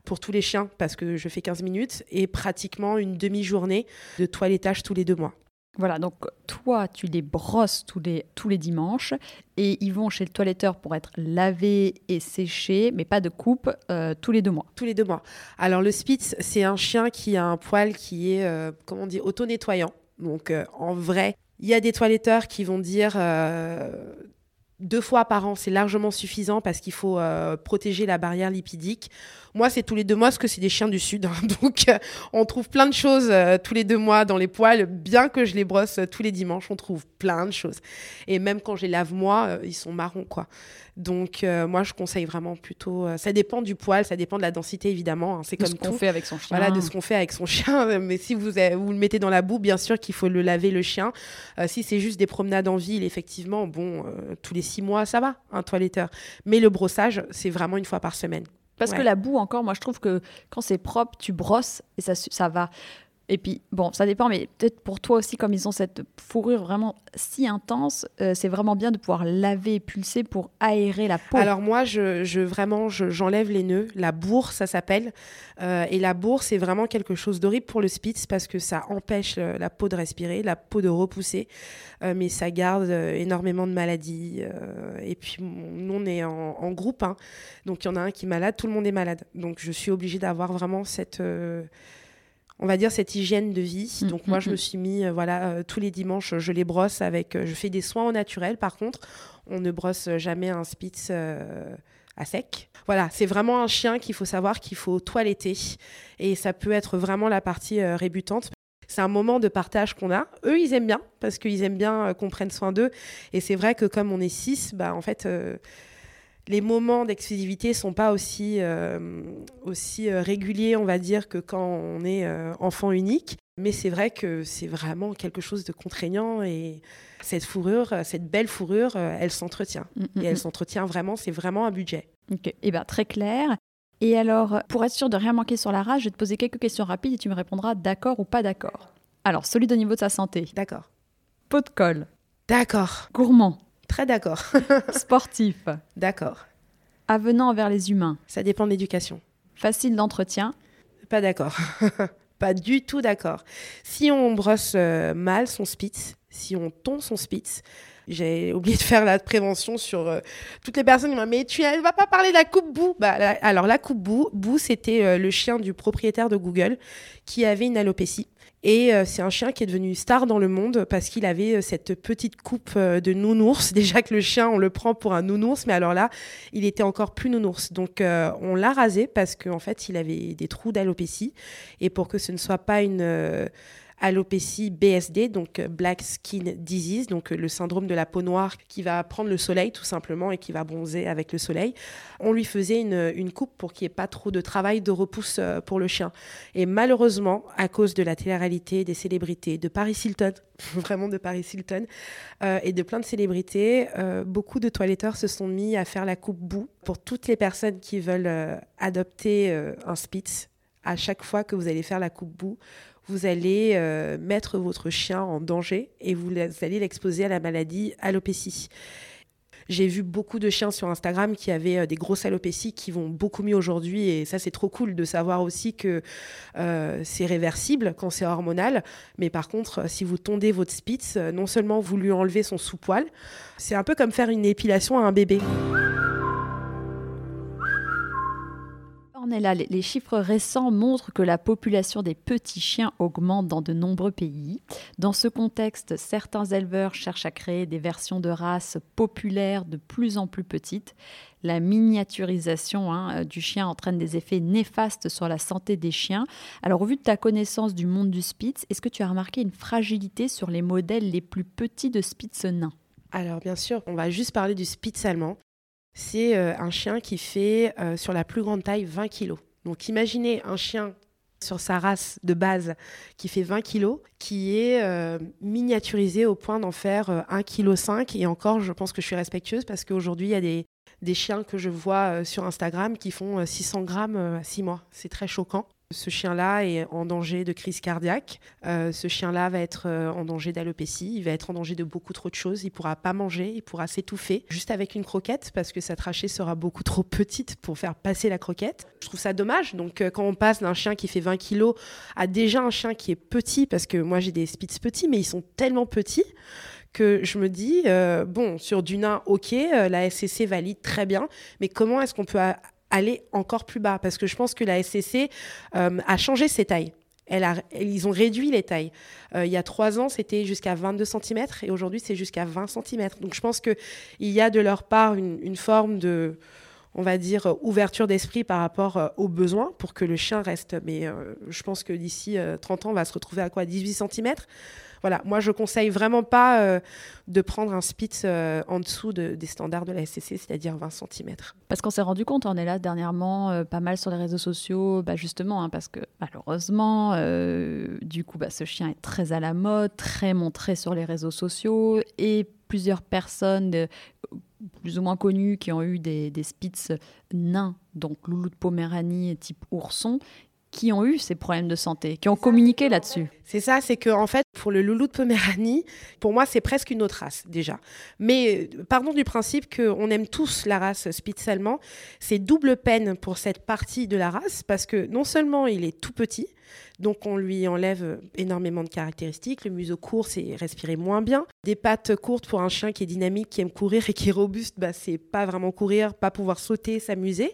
pour tous les chiens parce que je fais 15 minutes et pratiquement une demi-journée de toilettage tous les deux mois. Voilà, donc toi, tu les brosses tous les, tous les dimanches et ils vont chez le toiletteur pour être lavés et séchés, mais pas de coupe euh, tous les deux mois. Tous les deux mois. Alors le Spitz, c'est un chien qui a un poil qui est, comment on dit, auto-nettoyant. Donc euh, en vrai, il y a des toiletteurs qui vont dire euh, deux fois par an, c'est largement suffisant parce qu'il faut euh, protéger la barrière lipidique. Moi, c'est tous les deux mois parce que c'est des chiens du Sud. Hein. [LAUGHS] donc, on trouve plein de choses tous les deux mois dans les poils. Bien que je les brosse tous les dimanches, on trouve plein de choses. Et même quand je les lave moi, ils sont marrons, quoi. Donc, euh, moi, je conseille vraiment plutôt. Euh, ça dépend du poil, ça dépend de la densité, évidemment. Hein, c'est comme ce qu'on fait avec son chien. Voilà, de ce qu'on fait avec son chien. [LAUGHS] Mais si vous, vous le mettez dans la boue, bien sûr qu'il faut le laver, le chien. Euh, si c'est juste des promenades en ville, effectivement, bon, tous les six mois, ça va, un toiletteur. Mais le brossage, c'est vraiment une fois par semaine. Parce que la boue, encore, moi, je trouve que quand c'est propre, tu brosses et ça, ça va. Et puis, bon, ça dépend, mais peut-être pour toi aussi, comme ils ont cette fourrure vraiment si intense, euh, c'est vraiment bien de pouvoir laver et pulser pour aérer la peau. Alors moi, je, vraiment, j'enlève les nœuds. La bourre, ça s'appelle. Euh, et la bourre, c'est vraiment quelque chose d'horrible pour le Spitz parce que ça empêche la peau de respirer, la peau de repousser, euh, mais ça garde énormément de maladies. et puis, nous, on est en, en groupe, hein. donc il y en a un qui est malade, tout le monde est malade. Donc, je suis obligée d'avoir vraiment cette on va dire cette hygiène de vie. Mm, Donc moi, mm, je me mm. suis mis, euh, voilà, euh, tous les dimanches, je les brosse avec, euh, je fais des soins au naturel. Par contre, on ne brosse jamais un Spitz à sec. Voilà, c'est vraiment un chien qu'il faut savoir qu'il faut toiletter et ça peut être vraiment la partie rébutante. C'est un moment de partage qu'on a. Eux, ils aiment bien parce qu'ils aiment bien qu'on prenne soin d'eux. Et c'est vrai que comme on est six, bah en fait les moments d'exclusivité sont pas aussi, euh, aussi euh, réguliers, on va dire, que quand on est euh, enfant unique. Mais c'est vrai que c'est vraiment quelque chose de contraignant et cette fourrure, cette belle fourrure, elle s'entretient. Mm, mm, et elle mm. s'entretient vraiment, c'est vraiment un budget. Ok, et eh bien très clair. Et alors, pour être sûr de rien manquer sur la rage, je vais te poser quelques questions rapides et tu me répondras d'accord ou pas d'accord. Alors, solide au niveau de sa santé. D'accord. Pot de colle. D'accord. Gourmand. Très d'accord. [LAUGHS] Sportif. D'accord. Avenant envers les humains. Ça dépend de l'éducation. Facile d'entretien. Pas d'accord. [LAUGHS] pas du tout d'accord. Si on brosse euh, mal son spitz, si on tond son spitz, j'ai oublié de faire la prévention sur euh, toutes les personnes mais tu ne vas pas parler de la coupe boue bah, alors la coupe boue, boue c'était euh, le chien du propriétaire de Google qui avait une alopécie et euh, c'est un chien qui est devenu star dans le monde parce qu'il avait cette petite coupe de nounours. [LAUGHS] Déjà que le chien, on le prend pour un nounours, mais alors là, il était encore plus nounours. Donc on l'a rasé parce qu'en fait, il avait des trous d'alopécie. Et pour que ce ne soit pas une alopécie BSD, donc euh, Black Skin Disease, donc euh, le syndrome de la peau noire qui va prendre le soleil tout simplement et qui va bronzer avec le soleil. On lui faisait une, coupe pour qu'il n'y ait pas trop de travail de repousse euh, pour le chien. Et malheureusement, à cause de la télé-réalité, des célébrités, de Paris Hilton, [LAUGHS] vraiment de Paris Hilton, et de plein de célébrités, beaucoup de toiletteurs se sont mis à faire la coupe boue pour toutes les personnes qui veulent adopter un Spitz. À chaque fois que vous allez faire la coupe boue, vous allez euh, mettre votre chien en danger et vous allez l'exposer à la maladie alopécie. J'ai vu beaucoup de chiens sur Instagram qui avaient euh, des grosses alopécies qui vont beaucoup mieux aujourd'hui et ça c'est trop cool de savoir aussi que euh, c'est réversible quand c'est hormonal. Mais par contre, si vous tondez votre spitz, non seulement vous lui enlevez son sous-poil, c'est un peu comme faire une épilation à un bébé. Est là. Les, chiffres récents montrent que la population des petits chiens augmente dans de nombreux pays. Dans ce contexte, certains éleveurs cherchent à créer des versions de races populaires de plus en plus petites. La miniaturisation hein, du chien entraîne des effets néfastes sur la santé des chiens. Alors, au vu de ta connaissance du monde du Spitz, est-ce que tu as remarqué une fragilité sur les modèles les plus petits de Spitz nains alors bien sûr, on va juste parler du Spitz allemand. C'est euh, un chien qui fait euh, sur la plus grande taille 20 kg. Donc imaginez un chien sur sa race de base qui fait 20 kg, qui est euh, miniaturisé au point d'en faire 1,5 kg. Et encore, je pense que je suis respectueuse parce qu'aujourd'hui, il y a des, des, chiens que je vois sur Instagram qui font 600 grammes à 6 mois. C'est très choquant. Ce chien-là est en danger de crise cardiaque. Euh, ce chien-là va être euh, en danger d'alopécie. Il va être en danger de beaucoup trop de choses. Il pourra pas manger. Il pourra s'étouffer juste avec une croquette parce que sa trachée sera beaucoup trop petite pour faire passer la croquette. Je trouve ça dommage. Donc, euh, quand on passe d'un chien qui fait 20 kilos à déjà un chien qui est petit, parce que moi j'ai des Spitz petits, mais ils sont tellement petits que je me dis, bon, sur du nain, ok, la SCC valide très bien, mais comment est-ce qu'on peut aller encore plus bas parce que je pense que la SCC euh, a changé ses tailles. Elle ils ont réduit les tailles. Euh, il y a trois ans, c'était jusqu'à 22 cm et aujourd'hui, c'est jusqu'à 20 cm. Donc, je pense qu'il y a de leur part une, forme de, on va dire, ouverture d'esprit par rapport euh, aux besoins pour que le chien reste. Mais je pense que d'ici 30 ans, on va se retrouver à quoi? 18 cm voilà, moi je conseille vraiment pas euh, de prendre un Spitz euh, en dessous des standards de la SCC, c'est-à-dire 20 cm. Parce qu'on s'est rendu compte, on est là dernièrement euh, pas mal sur les réseaux sociaux, bah, justement, hein, parce que malheureusement, du coup, bah, ce chien est très à la mode, très montré sur les réseaux sociaux, et plusieurs personnes plus ou moins connues qui ont eu des, des Spitz nains, donc loulou de Poméranie type ourson, qui ont eu ces problèmes de santé, qui ont communiqué là-dessus. C'est ça, c'est que en fait, pour le loulou de Poméranie, pour moi, c'est presque une autre race déjà. Mais euh, pardon du principe qu'on aime tous la race Spitz allemand, c'est double peine pour cette partie de la race parce que non seulement il est tout petit, donc on lui enlève énormément de caractéristiques. Le museau court, c'est respirer moins bien. Des pattes courtes pour un chien qui est dynamique, qui aime courir et qui est robuste, bah, c'est pas vraiment courir, pas pouvoir sauter, s'amuser.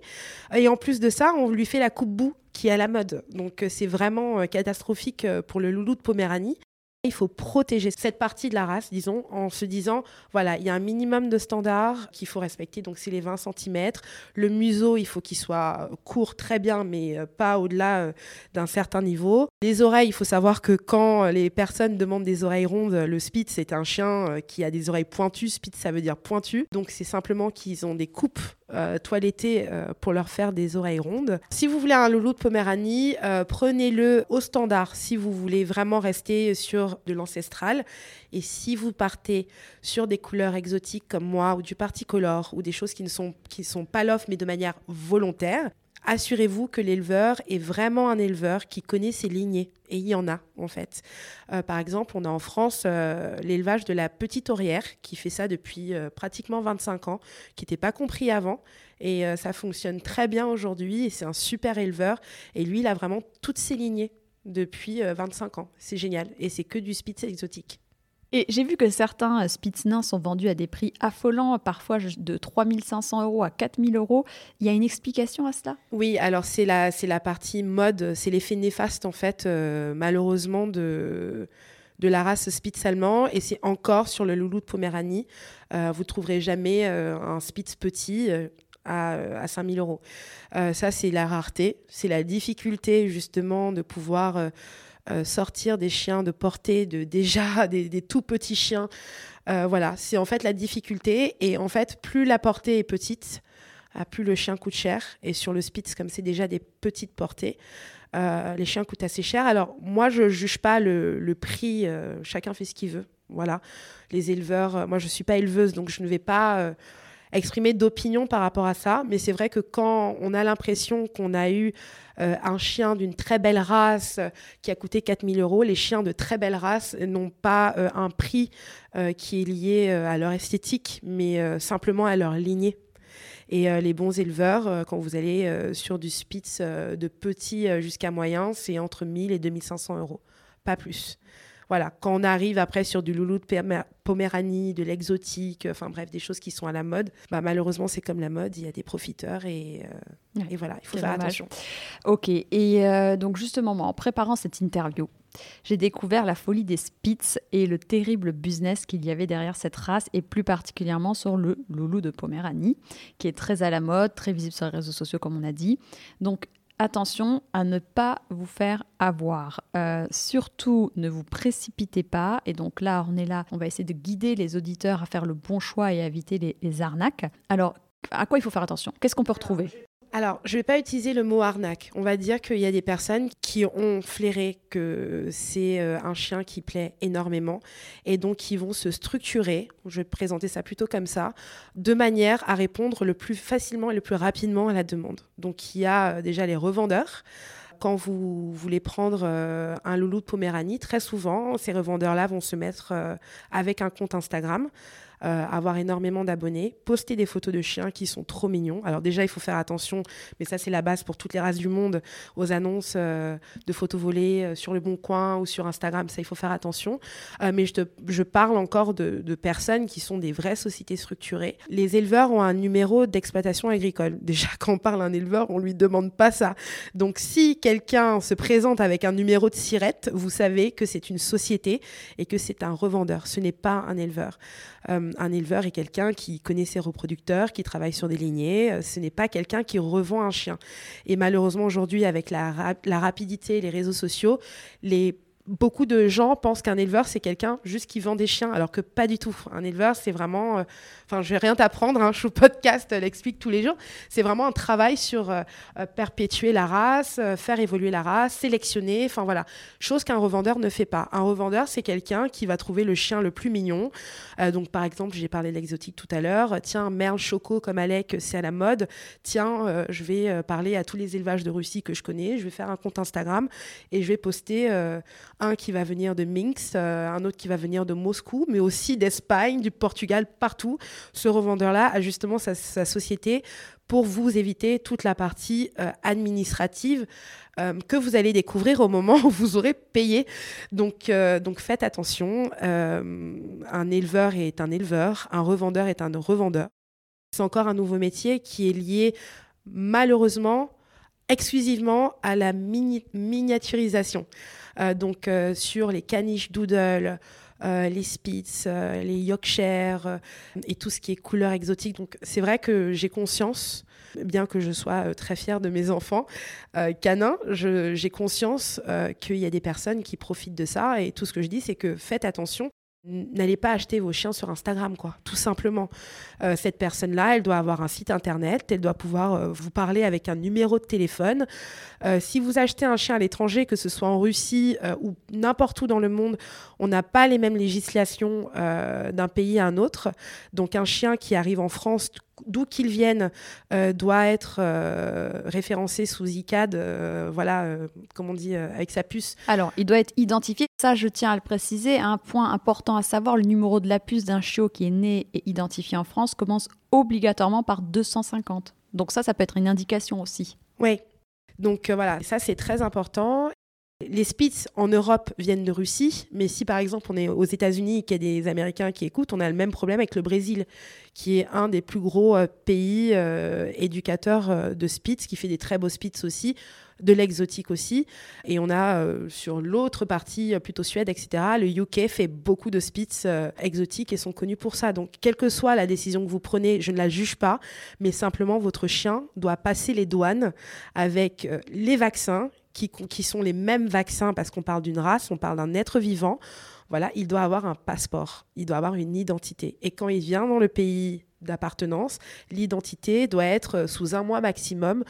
Et en plus de ça, on lui fait la coupe boue qui est à la mode. Donc euh, c'est vraiment euh, catastrophique euh, pour le loulou de Poméranie. Il faut protéger cette partie de la race, disons, en se disant, voilà, il y a un minimum de standards qu'il faut respecter, donc c'est les 20 cm. Le museau, il faut qu'il soit court très bien, mais pas au-delà d'un certain niveau. Les oreilles, il faut savoir que quand les personnes demandent des oreilles rondes, le Spitz, c'est un chien qui a des oreilles pointues. Spitz, ça veut dire pointu. Donc c'est simplement qu'ils ont des coupes euh, euh, pour leur faire des oreilles rondes. Si vous voulez un loulou de Poméranie, euh, prenez-le au standard si vous voulez vraiment rester sur de l'ancestral. Et si vous partez sur des couleurs exotiques comme moi ou du particolore ou des choses qui ne sont, qui sont pas l'offre mais de manière volontaire, assurez-vous que l'éleveur est vraiment un éleveur qui connaît ses lignées. Et il y en a, en fait. Euh, par exemple, on a en France euh, l'élevage de la petite aurière, qui fait ça depuis euh, pratiquement 25 ans, qui n'était pas compris avant. Et ça fonctionne très bien aujourd'hui. Et c'est un super éleveur. Et lui, il a vraiment toutes ses lignées depuis 25 ans. C'est génial. Et c'est que du spitz exotique. Et j'ai vu que certains euh, Spitznins sont vendus à des prix affolants, parfois de 3500 euros à 4000 euros. Il y a une explication à cela? Oui, alors c'est la, c'est la partie mode, c'est l'effet néfaste en fait, euh, malheureusement, de, de la race Spitz allemand. Et c'est encore sur le loulou de Poméranie. Euh, vous ne trouverez jamais un Spitz petit. à, à 5000 euros. ça, c'est la rareté, c'est la difficulté justement de pouvoir sortir des chiens de portée de déjà [LAUGHS] des, tout petits chiens. Euh, voilà, c'est en fait la difficulté. Et en fait, plus la portée est petite, euh, plus le chien coûte cher. Et sur le Spitz, comme c'est déjà des petites portées, les chiens coûtent assez cher. Alors moi, je juge pas le, le prix. chacun fait ce qu'il veut. Voilà, les éleveurs. moi, je suis pas éleveuse, donc je ne vais pas exprimer d'opinion par rapport à ça. Mais c'est vrai que quand on a l'impression qu'on a eu euh, un chien d'une très belle race euh, qui a coûté 4000 euros, les chiens de très belle race n'ont pas euh, un prix qui est lié à leur esthétique, mais simplement à leur lignée. Et les bons éleveurs, quand vous allez sur du Spitz de petit jusqu'à moyen, c'est entre 1000 et 2500 euros, pas plus. Voilà, quand on arrive après sur du loulou de Poméranie, de l'exotique, enfin bref, des choses qui sont à la mode, bah, malheureusement, c'est comme la mode, il y a des profiteurs et, euh, et voilà, il faut faire attention. Ok, et euh, donc justement, en préparant cette interview, j'ai découvert la folie des Spitz et le terrible business qu'il y avait derrière cette race et plus particulièrement sur le loulou de Poméranie, qui est très à la mode, très visible sur les réseaux sociaux comme on a dit. Donc attention à ne pas vous faire avoir. Euh, surtout, ne vous précipitez pas. Et donc là, on est là, on va essayer de guider les auditeurs à faire le bon choix et à éviter les, les arnaques. Alors, à quoi il faut faire attention? Qu'est-ce qu'on peut retrouver? Alors, je ne vais pas utiliser le mot arnaque. On va dire qu'il y a des personnes qui ont flairé que c'est euh, un chien qui plaît énormément et donc qui vont se structurer, je vais présenter ça plutôt comme ça, de manière à répondre le plus facilement et le plus rapidement à la demande. Donc, il y a euh, déjà les revendeurs quand vous voulez prendre euh, un loulou de Poméranie, très souvent, ces revendeurs-là vont se mettre avec un compte Instagram. Euh, avoir énormément d'abonnés, poster des photos de chiens qui sont trop mignons. Alors déjà, il faut faire attention, mais ça c'est la base pour toutes les races du monde, aux annonces euh, de photos volées euh, sur le Bon Coin ou sur Instagram, ça il faut faire attention. mais je, te, je, parle encore de, personnes qui sont des vraies sociétés structurées. Les éleveurs ont un numéro d'exploitation agricole. [LAUGHS] Déjà, quand on parle à un éleveur, on lui demande pas ça. Donc si quelqu'un se présente avec un numéro de sirette, vous savez que c'est une société et que c'est un revendeur. Ce n'est pas un éleveur. Un éleveur est quelqu'un qui connaît ses reproducteurs, qui travaille sur des lignées. Euh, ce n'est pas quelqu'un qui revend un chien. Et malheureusement, aujourd'hui, avec la, la rapidité, les réseaux sociaux, les beaucoup de gens pensent qu'un éleveur, c'est quelqu'un juste qui vend des chiens, alors que pas du tout. Un éleveur, c'est vraiment. Euh, enfin, je vais rien t'apprendre, hein, je podcast l'explique tous les jours. C'est vraiment un travail sur euh, euh, perpétuer la race, faire évoluer la race, sélectionner. Enfin, voilà. Chose qu'un revendeur ne fait pas. Un revendeur, c'est quelqu'un qui va trouver le chien le plus mignon. donc, par exemple, j'ai parlé de l'exotique tout à l'heure. Tiens, Merle Choco comme Alec, c'est à la mode. Tiens, je vais parler à tous les élevages de Russie que je connais. Je vais faire un compte Instagram et je vais poster un qui va venir de Minsk, euh, un autre qui va venir de Moscou, mais aussi d'Espagne, du Portugal, partout. Ce revendeur-là a justement sa, société pour vous éviter toute la partie euh, administrative euh, que vous allez découvrir au moment où vous aurez payé. Donc, donc faites attention. un éleveur est un éleveur, un revendeur est un revendeur. C'est encore un nouveau métier qui est lié malheureusement exclusivement à la miniaturisation. Euh, donc euh, sur les caniches doodle, euh, les Spitz, les Yorkshire et tout ce qui est couleur exotique. Donc c'est vrai que j'ai conscience, bien que je sois très fière de mes enfants canins, j'ai conscience qu'il y a des personnes qui profitent de ça et tout ce que je dis c'est que faites attention N'allez pas acheter vos chiens sur Instagram, quoi, tout simplement. Euh, cette personne-là, elle doit avoir un site internet, elle doit pouvoir euh, vous parler avec un numéro de téléphone. Euh, si vous achetez un chien à l'étranger, que ce soit en Russie ou n'importe où dans le monde, on n'a pas les mêmes législations d'un pays à un autre. Donc un chien qui arrive en France d'où qu'il vienne euh, doit être euh, référencé sous ICAD, euh, voilà, comme on dit, avec sa puce. Alors, il doit être identifié. Ça, je tiens à le préciser. Un point important à savoir, le numéro de la puce d'un chiot qui est né et identifié en France commence obligatoirement par 250. Donc ça, ça peut être une indication aussi. Oui. Donc voilà, ça c'est très important. Les Spitz en Europe viennent de Russie, mais si par exemple on est aux États-Unis et qu'il y a des Américains qui écoutent, on a le même problème avec le Brésil, qui est un des plus gros euh, pays euh, éducateurs euh, de Spitz, qui fait des très beaux Spitz aussi, de l'exotique aussi. Et on a sur l'autre partie, plutôt Suède, etc., le UK fait beaucoup de Spitz exotiques et sont connus pour ça. Donc, quelle que soit la décision que vous prenez, je ne la juge pas, mais simplement votre chien doit passer les douanes avec les vaccins qui, sont les mêmes vaccins parce qu'on parle d'une race, on parle d'un être vivant, voilà, il doit avoir un passeport, il doit avoir une identité. Et quand il vient dans le pays d'appartenance, l'identité doit être sous un mois maximum.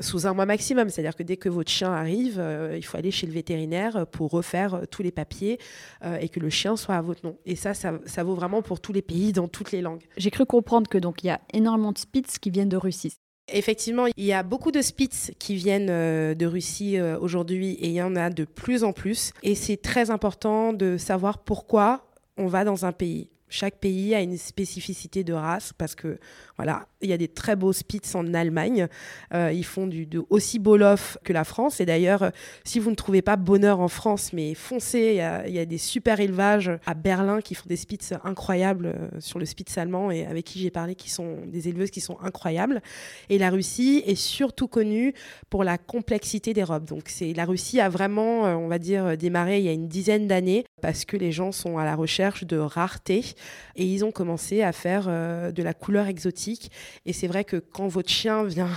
Sous un mois maximum, c'est-à-dire que dès que votre chien arrive, euh, il faut aller chez le vétérinaire pour refaire euh, tous les papiers euh, et que le chien soit à votre nom. Et ça, ça, ça, vaut vraiment pour tous les pays, dans toutes les langues. J'ai cru comprendre que donc il y a énormément de Spitz qui viennent de Russie. Effectivement, il y a beaucoup de Spitz qui viennent euh, de Russie euh, aujourd'hui et il y en a de plus en plus. Et c'est très important de savoir pourquoi on va dans un pays. Chaque pays a une spécificité de race parce que voilà, il y a des très beaux Spitz en Allemagne. Euh, ils font du, de aussi beau lof que la France. Et d'ailleurs, euh, si vous ne trouvez pas bonheur en France, mais foncez, il y, a, des super élevages à Berlin qui font des Spitz incroyables euh, sur le Spitz allemand et avec qui j'ai parlé, qui sont des éleveuses qui sont incroyables. Et la Russie est surtout connue pour la complexité des robes. Donc c'est la Russie a vraiment, on va dire, démarré il y a une dizaine d'années parce que les gens sont à la recherche de rareté et ils ont commencé à faire de la couleur exotique. Et c'est vrai que quand votre chien vient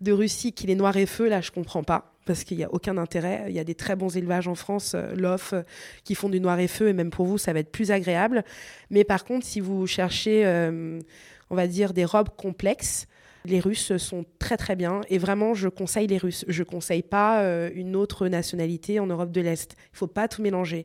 de Russie, qu'il est noir et feu, là, je comprends pas parce qu'il n'y a aucun intérêt. Il y a des très bons élevages en France, euh, l'off, euh, qui font du noir et feu, et même pour vous, ça va être plus agréable. Mais par contre, si vous cherchez, euh, on va dire, des robes complexes, les Russes sont très très bien et vraiment je conseille les Russes. Je conseille pas une autre nationalité en Europe de l'Est. Il faut pas tout mélanger.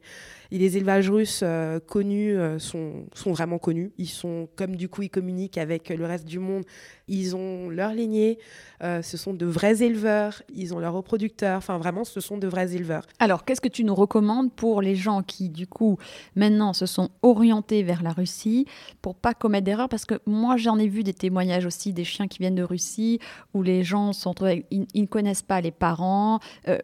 Les élevages russes euh, connus euh, sont, sont vraiment connus. Ils sont, comme du coup, ils communiquent avec le reste du monde. Ils ont leur lignée. Euh, ce sont de vrais éleveurs. Ils ont leurs reproducteurs. Enfin, vraiment, ce sont de vrais éleveurs. Alors, qu'est-ce que tu nous recommandes pour les gens qui, du coup, maintenant se sont orientés vers la Russie pour pas commettre d'erreurs Parce que moi, j'en ai vu des témoignages aussi des chiens qui viennent de Russie où les gens ne connaissent pas les parents.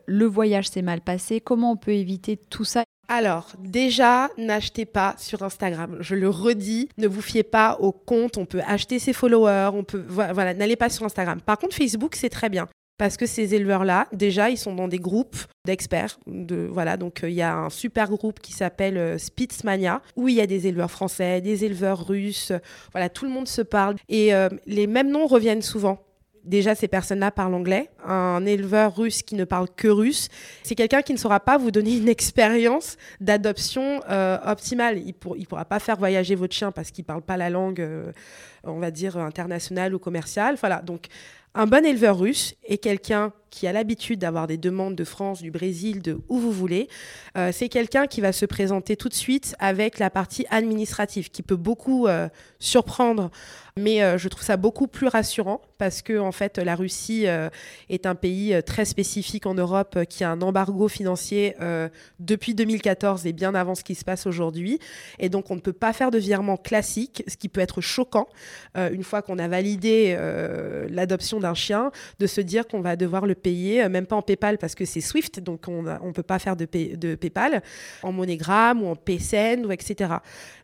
le voyage s'est mal passé. Comment on peut éviter tout ça? Alors, déjà, n'achetez pas sur Instagram. Je le redis, ne vous fiez pas au compte. On peut acheter ses followers, on peut, voilà, n'allez pas sur Instagram. Par contre, Facebook, c'est très bien. Parce que ces éleveurs-là, déjà, ils sont dans des groupes d'experts. De, voilà, donc euh, il y a un super groupe qui s'appelle euh, Spitzmania, où il y a des éleveurs français, des éleveurs russes. voilà, tout le monde se parle. Et euh, les mêmes noms reviennent souvent. Déjà, ces personnes-là parlent anglais. Un éleveur russe qui ne parle que russe, c'est quelqu'un qui ne saura pas vous donner une expérience d'adoption euh, optimale. Il ne pourra pas faire voyager votre chien parce qu'il ne parle pas la langue, euh, on va dire, internationale ou commerciale. Voilà. Donc, un bon éleveur russe est quelqu'un qui a l'habitude d'avoir des demandes de France, du Brésil, de où vous voulez, euh, c'est quelqu'un qui va se présenter tout de suite avec la partie administrative, qui peut beaucoup euh, surprendre, mais euh, je trouve ça beaucoup plus rassurant parce que en fait la Russie est un pays très spécifique en Europe qui a un embargo financier depuis 2014 et bien avant ce qui se passe aujourd'hui, et donc on ne peut pas faire de virement classique, ce qui peut être choquant une fois qu'on a validé l'adoption d'un chien, de se dire qu'on va devoir le payer, euh, même pas en PayPal parce que c'est Swift, donc on ne peut pas faire de, de PayPal, en MoneyGram ou en PSN ou etc.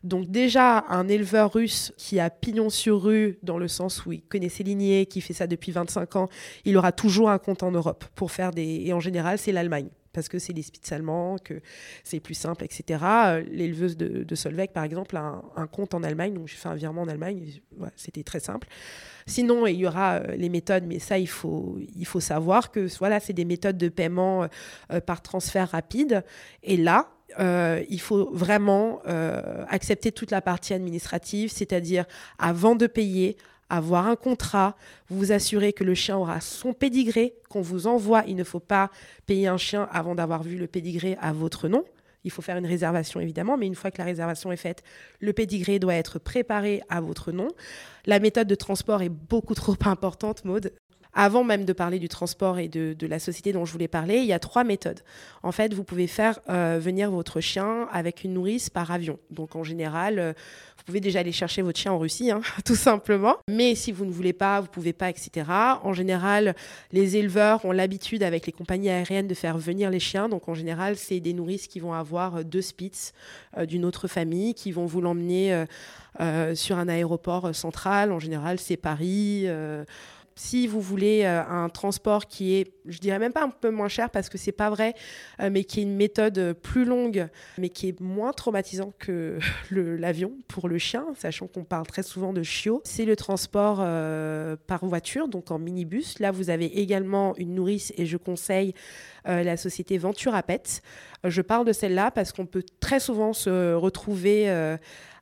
Donc déjà, un éleveur russe qui a pignon sur rue, dans le sens où il connaît ses lignées, qui fait ça depuis 25 ans, il aura toujours un compte en Europe pour faire des... Et en général, c'est l'Allemagne parce que c'est des spitz allemands, que c'est plus simple, etc. Euh, l'éleveuse de, de Solveig, par exemple, a un, compte en Allemagne, donc j'ai fait un virement en Allemagne, c'était très simple. Sinon, il y aura euh, les méthodes, mais ça, il faut, il faut savoir que voilà, c'est des méthodes de paiement euh, par transfert rapide. Et là, il faut vraiment accepter toute la partie administrative, c'est-à-dire avant de payer, avoir un contrat, vous assurer que le chien aura son pédigré qu'on vous envoie. Il ne faut pas payer un chien avant d'avoir vu le pédigré à votre nom. Il faut faire une réservation évidemment, mais une fois que la réservation est faite, le pédigré doit être préparé à votre nom. La méthode de transport est beaucoup trop importante, Maude avant même de parler du transport et de, la société dont je voulais parler, il y a trois méthodes. En fait, vous pouvez faire euh, venir votre chien avec une nourrice par avion. Donc en général, euh, vous pouvez déjà aller chercher votre chien en Russie, hein, [LAUGHS] tout simplement. Mais si vous ne voulez pas, vous pouvez pas, etc. En général, les éleveurs ont l'habitude avec les compagnies aériennes de faire venir les chiens. Donc en général, c'est des nourrices qui vont avoir euh, deux Spitz d'une autre famille, qui vont vous l'emmener sur un aéroport central. En général, c'est Paris si vous voulez euh, un transport qui est, je dirais même pas un peu moins cher parce que c'est pas vrai, euh, mais qui est une méthode plus longue, mais qui est moins traumatisant que [LAUGHS] l'avion pour le chien, sachant qu'on parle très souvent de chiot, c'est le transport euh, par voiture, donc en minibus. Là, vous avez également une nourrice et je conseille la société Ventura Pet. je parle de celle-là parce qu'on peut très souvent se retrouver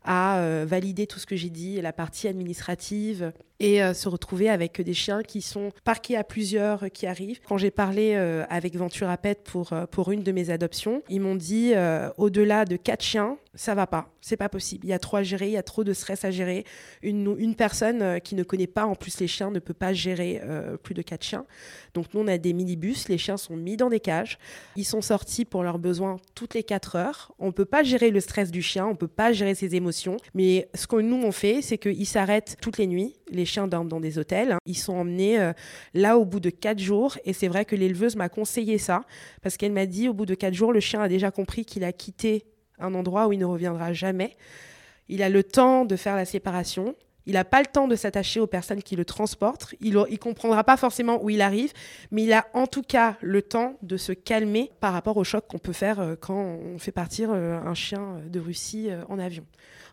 à euh, valider tout ce que j'ai dit, la partie administrative, et euh, se retrouver avec des chiens qui sont parqués à plusieurs euh, qui arrivent. Quand j'ai parlé avec Ventura Pet pour, pour une de mes adoptions, ils m'ont dit au-delà de quatre chiens, ça va pas, c'est pas possible. Il y a trop à gérer, il y a trop de stress à gérer. Une, une personne qui ne connaît pas en plus les chiens ne peut pas gérer plus de quatre chiens. Donc nous on a des minibus, les chiens sont mis dans des cages, ils sont sortis pour leurs besoins toutes les quatre heures. On peut pas gérer le stress du chien, on peut pas gérer ses émotions émotions. Mais ce que nous, on fait, c'est qu'ils s'arrêtent toutes les nuits. Les chiens dorment dans des hôtels. Ils sont emmenés euh, là au bout de quatre jours. Et c'est vrai que l'éleveuse m'a conseillé ça, parce qu'elle m'a dit, au bout de quatre jours, le chien a déjà compris qu'il a quitté un endroit où il ne reviendra jamais. Il a le temps de faire la séparation. Il n'a pas le temps de s'attacher aux personnes qui le transportent. Il ne comprendra pas forcément où il arrive, mais il a en tout cas le temps de se calmer par rapport au choc qu'on peut faire euh, quand on fait partir euh, un chien de Russie euh, en avion.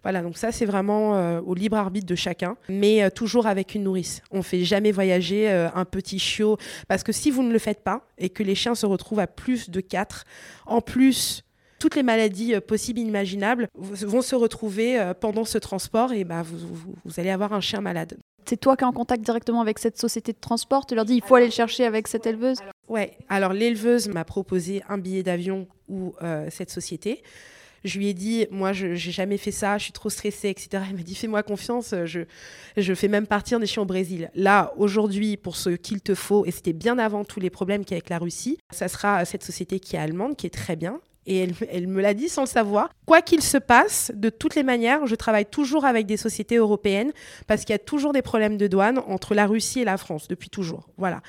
Voilà, donc ça c'est vraiment au libre arbitre de chacun, mais toujours avec une nourrice. On ne fait jamais voyager un petit chiot, parce que si vous ne le faites pas et que les chiens se retrouvent à plus de 4, en plus toutes les maladies euh, possibles, imaginables vont se retrouver euh, pendant ce transport et bah, vous, allez avoir un chien malade. C'est toi qui es en contact directement avec cette société de transport? Tu leur dis il faut aller le chercher avec cette éleveuse? Ouais, alors l'éleveuse m'a proposé un billet d'avion ou euh, cette société. Je lui ai dit, moi, je n'ai jamais fait ça, je suis trop stressée, etc. Elle m'a dit, fais-moi confiance, je, je fais même partir des chiens au Brésil. Là, aujourd'hui, pour ce qu'il te faut, et c'était bien avant tous les problèmes qu'il y a avec la Russie, ça sera cette société qui est allemande, qui est très bien, et elle, me l'a dit sans le savoir. Quoi qu'il se passe, de toutes les manières, je travaille toujours avec des sociétés européennes parce qu'il y a toujours des problèmes de douane entre la Russie et la France depuis toujours. Voilà.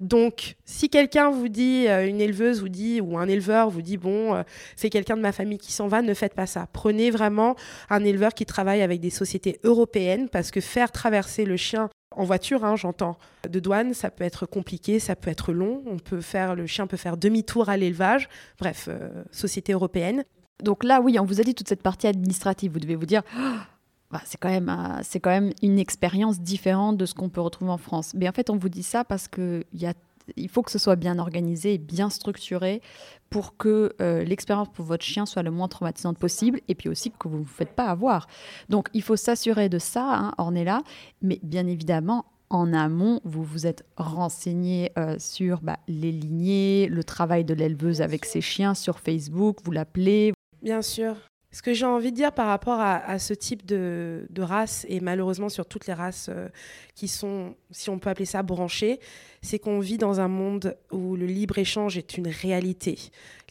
Donc, si quelqu'un vous dit, euh, une éleveuse vous dit, ou un éleveur vous dit, bon, euh, c'est quelqu'un de ma famille qui s'en va, ne faites pas ça. Prenez vraiment un éleveur qui travaille avec des sociétés européennes parce que faire traverser le chien en voiture, hein, j'entends. De douane, ça peut être compliqué, ça peut être long. On peut faire, le chien peut faire demi-tour à l'élevage. Bref, euh, société européenne. Donc là, oui, on vous a dit toute cette partie administrative. Vous devez vous dire, bah, c'est quand même, c'est quand même une expérience différente de ce qu'on peut retrouver en France. Mais en fait, on vous dit ça parce que y a il faut que ce soit bien organisé bien structuré pour que euh, l'expérience pour votre chien soit le moins traumatisante possible et puis aussi que vous ne vous faites pas avoir. Donc il faut s'assurer de ça, hein, Ornella, mais bien évidemment, en amont, vous vous êtes renseigné euh, sur bah, les lignées, le travail de l'éleveuse avec ses chiens sur Facebook, vous l'appelez. Bien sûr. Ce que j'ai envie de dire par rapport à, ce type de, race, et malheureusement sur toutes les races euh, qui sont, si on peut appeler ça, branchées, c'est qu'on vit dans un monde où le libre-échange est une réalité.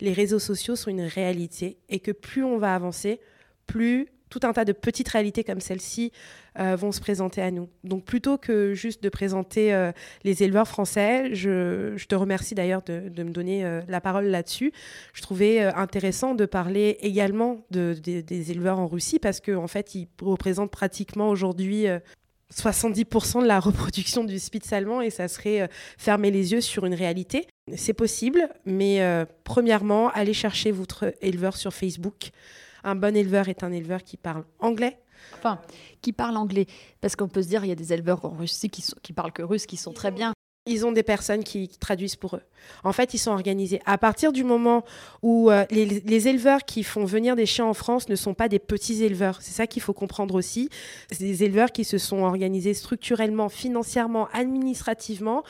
Les réseaux sociaux sont une réalité, et que plus on va avancer, plus tout un tas de petites réalités comme celle-ci euh, vont se présenter à nous. Donc plutôt que juste de présenter euh, les éleveurs français, je, te remercie d'ailleurs de, me donner euh, la parole là-dessus. Je trouvais intéressant de parler également de, des éleveurs en Russie parce qu'en en fait, ils représentent pratiquement aujourd'hui 70% de la reproduction du spitz allemand et ça serait fermer les yeux sur une réalité. C'est possible, mais premièrement, allez chercher votre éleveur sur Facebook. Un bon éleveur est un éleveur qui parle anglais. Enfin, qui parle anglais. Parce qu'on peut se dire, il y a des éleveurs en Russie qui, qui parlent que russe, qui sont très bien. Ils ont des personnes qui, traduisent pour eux. En fait, ils sont organisés. À partir du moment où euh, les, éleveurs qui font venir des chiens en France ne sont pas des petits éleveurs, c'est ça qu'il faut comprendre aussi. C'est des éleveurs qui se sont organisés structurellement, financièrement, administrativement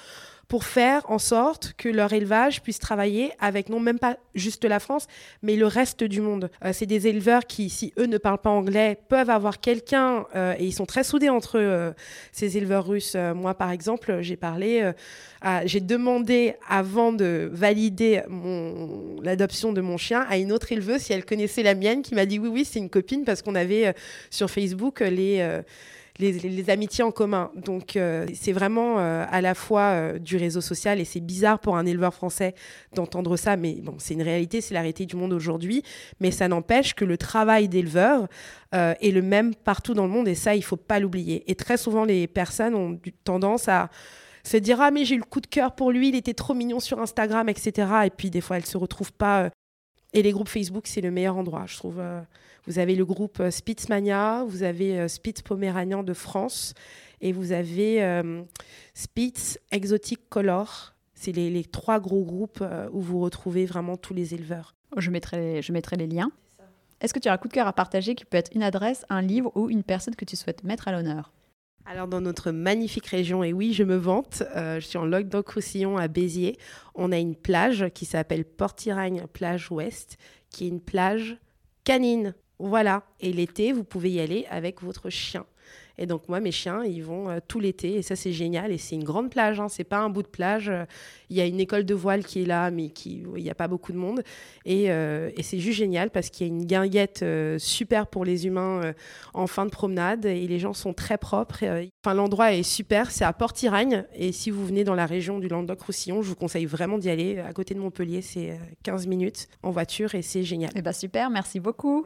pour faire en sorte que leur élevage puisse travailler avec non même pas juste la France, mais le reste du monde. Euh, c'est des éleveurs qui, si eux ne parlent pas anglais, peuvent avoir quelqu'un, euh, et ils sont très soudés entre euh, ces éleveurs russes. moi, par exemple, j'ai parlé, j'ai demandé avant de valider l'adoption de mon chien à une autre éleveuse si elle connaissait la mienne, qui m'a dit oui, oui, c'est une copine, parce qu'on avait sur Facebook les les, amitiés en commun. Donc euh, c'est vraiment euh, à la fois euh, du réseau social et c'est bizarre pour un éleveur français d'entendre ça, mais bon, c'est une réalité, c'est la réalité du monde aujourd'hui. Mais ça n'empêche que le travail d'éleveur est le même partout dans le monde et ça, il faut pas l'oublier. Et très souvent, les personnes ont tendance à se dire ah mais j'ai eu le coup de cœur pour lui, il était trop mignon sur Instagram, etc. Et puis des fois elles se retrouvent pas. Et les groupes Facebook, c'est le meilleur endroit, je trouve. Vous avez le groupe euh, Spitzmania, vous avez euh, Spitz Poméranian de France et vous avez euh, Spitz Exotic Color. C'est les, trois gros groupes où vous retrouvez vraiment tous les éleveurs. Je mettrai, je mettrai les liens. Est-ce que tu as un coup de cœur à partager qui peut être une adresse, un livre ou une personne que tu souhaites mettre à l'honneur? Alors dans notre magnifique région, et oui je me vante, je suis en Languedoc-Roussillon à Béziers, on a une plage qui s'appelle Portiragne Plage Ouest, qui est une plage canine. Voilà. Et l'été, vous pouvez y aller avec votre chien. Et donc moi, mes chiens, ils vont euh, tout l'été et ça c'est génial. Et c'est une grande plage, hein. c'est pas un bout de plage. Il y a une école de voile qui est là, mais qui il n'y a pas beaucoup de monde. Et, euh, et c'est juste génial parce qu'il y a une guinguette euh, super pour les humains en fin de promenade et les gens sont très propres. Enfin, l'endroit est super, c'est à Port-Iragne. Et si vous venez dans la région du Languedoc-Roussillon, je vous conseille vraiment d'y aller. À côté de Montpellier, c'est 15 minutes en voiture et c'est génial. Eh ben super, merci beaucoup.